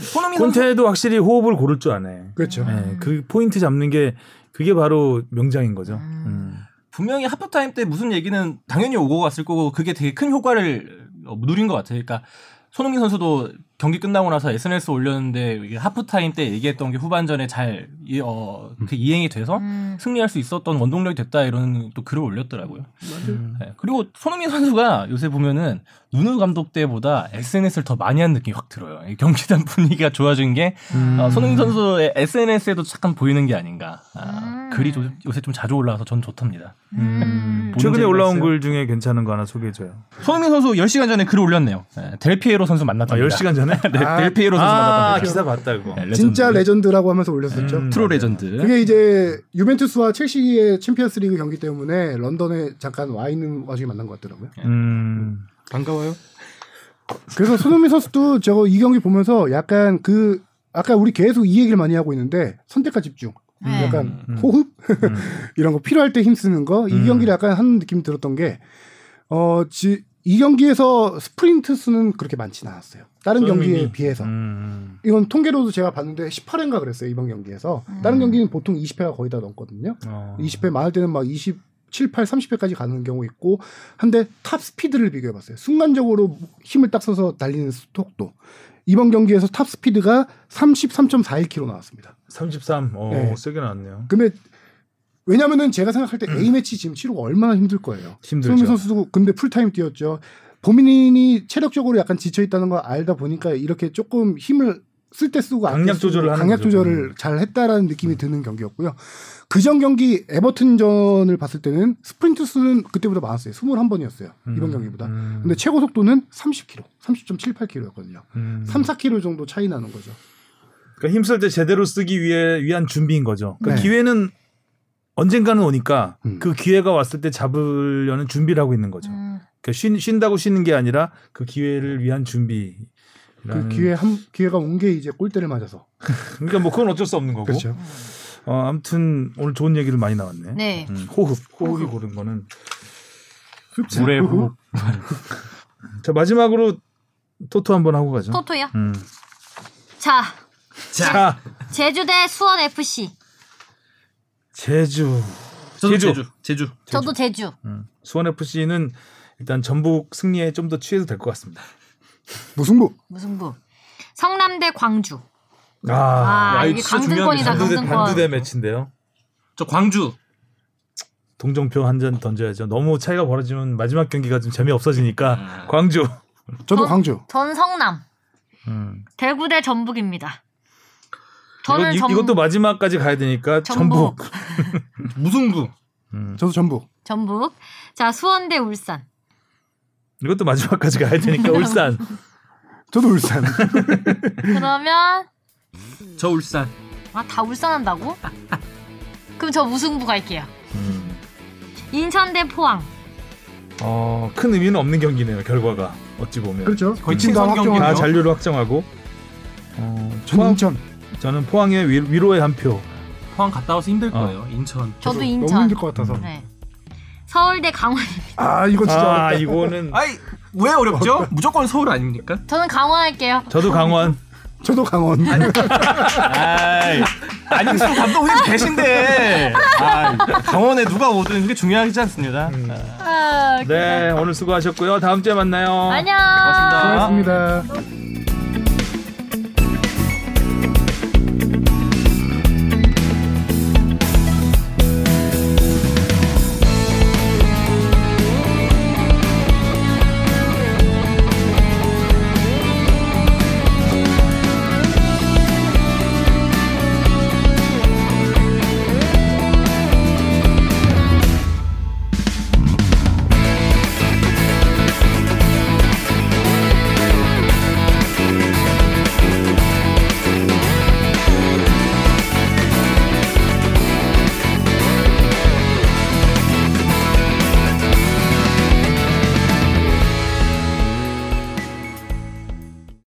손흥민 선수 콘테도 확실히 호흡을 고를 줄 아네. 그렇죠. 네, 그 포인트 잡는 게 그게 바로 명장인 거죠. 음. 음. 분명히 하프타임 때 무슨 얘기는 당연히 오고 갔을 거고 그게 되게 큰 효과를 어, 누린 것 같아요. 그러니까 손흥민 선수도 경기 끝나고 나서 SNS 올렸는데 하프타임 때 얘기했던 게 후반전에 잘 이- 어, 그 이행이 돼서 음. 승리할 수 있었던 원동력이 됐다 이런 또 글을 올렸더라고요. 음. 네. 그리고 손흥민 선수가 요새 보면은 누누 감독 때보다 SNS를 더 많이 한 느낌이 확 들어요. 이 경기단 분위기가 좋아진 게 음. 어, 손흥민 선수의 SNS에도 잠깐 보이는 게 아닌가. 아, 음. 글이 조- 요새 좀 자주 올라와서 전 좋답니다. 음. 최근에 올라온 있어요. 글 중에 괜찮은 거 하나 소개해줘요. 손흥민 선수 10시간 전에 글을 올렸네요. 네, 델피에로 선수 아, 만났답니다. 10시간 전 에? 네, 아, 델피에로 선수 아. 기사 봤다, 이거. 네, 레전드. 진짜 레전드라고 하면서 올렸었죠. 음. true legend. 그게 이제 유벤투스와 첼시의 챔피언스리그 경기 때문에 런던에 잠깐 와 있는 와중에 만난 것 같더라고요. 음. 반가워요. 그래서 손흥민 선수도 저거 이 경기 보면서 약간 그 아까 우리 계속 이 얘기를 많이 하고 있는데 선택과 집중, 네. 약간 음. 호흡 음. 이런 거 필요할 때 힘쓰는 거이 음. 경기를 약간 하는 느낌이 들었던 게 어, 지, 이 경기에서 스프린트 수는 그렇게 많지는 않았어요. 다른 경기에 손흥민이? 비해서. 음. 이건 통계로도 제가 봤는데 18회인가 그랬어요. 이번 경기에서. 다른 경기는 보통 20회가 거의 다 넘거든요. 어. 20회 많을 때는 막 27, 8, 30회까지 가는 경우 있고 한데 top speed를 비교해 봤어요. 순간적으로 힘을 딱 써서 달리는 속도. 이번 경기에서 top speed가 33.41km 나왔습니다. 33. 어, 네. 세게 나왔네요. 근데 왜냐면은 제가 생각할 때 A 매치 지금 치르고 얼마나 힘들 거예요. 힘들죠. 손흥민 선수도 근데 풀타임 뛰었죠. 본인이 체력적으로 약간 지쳐 있다는 걸 알다 보니까 이렇게 조금 힘을 쓸 때 쓰고 강약 조절을 강약. 조절을 음. 잘 했다라는 느낌이 드는 경기였고요. 그전 경기 에버튼전을 봤을 때는 스프린트 수는 그때보다 많았어요. 21번이었어요. 이번 음. 경기보다. 음. 근데 최고 속도는 30km, 30.78km였거든요. 음. 3, 4km 정도 차이 나는 거죠. 그러니까 힘쓸 때 제대로 쓰기 위해 위한 준비인 거죠. 그러니까 네. 기회는 언젠가는 오니까 음. 그 기회가 왔을 때 잡으려는 준비를 하고 있는 거죠. 음. 그러니까 쉰, 쉰다고 쉬는 게 아니라 그 기회를 위한 준비. 그 기회 한 기회가 온 게 이제 골대를 맞아서. 그러니까 뭐 그건 어쩔 수 없는 거고. 그렇죠. 어, 아무튼 오늘 좋은 얘기를 많이 나왔네. 네. 음, 호흡, 호흡이 고른 거는. 물의 호흡. 자 마지막으로 토토 한번 하고 가죠. 토토요. 음. 자, 자, 제주 대 수원 FC. 제주. 저도 제주. 제주. 제주. 저도 제주. 음. 수원 FC는 일단 전북 승리에 좀 더 취해도 될 것 같습니다. 무승부. 무승부. 성남 대 광주. 아, 아, 야, 이게 강등권이다. 강등권. 반두대 매치인데요. 저 광주. 동정표 한 잔 던져야죠. 너무 차이가 벌어지면 마지막 경기가 좀 재미 없어지니까 음. 광주. 저도 어? 광주. 전 성남. 음. 대구 대 전북입니다. 저는 이, 전, 이것도 마지막까지 가야 되니까 전북. 전북. 무승부. 음. 저도 전북. 전북. 자, 수원 대 울산. 이것도 마지막까지 가야 되니까 울산. 저도 울산. 그러면 저 울산. 아, 다 울산 한다고? 그럼 저 무승부 갈게요. 음. 인천 대 포항. 어, 큰 의미는 없는 경기네요. 결과가 어찌 보면. 그렇죠. 거의 팀 친선 다 경기네요. 다 확정하죠. 잔류를 확정하고. 어, 전 포항, 인천. 저는 포항의 위, 위로의 한 표. 포항 갔다 와서 힘들 어. 거예요. 인천. 저도 너무 인천. 힘들 것 같아서. 네. 서울 대 강원. 아 이거 진짜 아, 어렵다. 이거는 아이 왜 어렵죠? 무조건 서울 아닙니까? 저는 강원 할게요. 저도 강원. 저도 강원. 아이, 안익수 감독님 계신데. 아이, 강원에 누가 오든 그게 중요하지 않습니다. 아, 네, 오늘 수고하셨고요. 다음 주에 만나요. 안녕. 고맙습니다. 수고하셨습니다.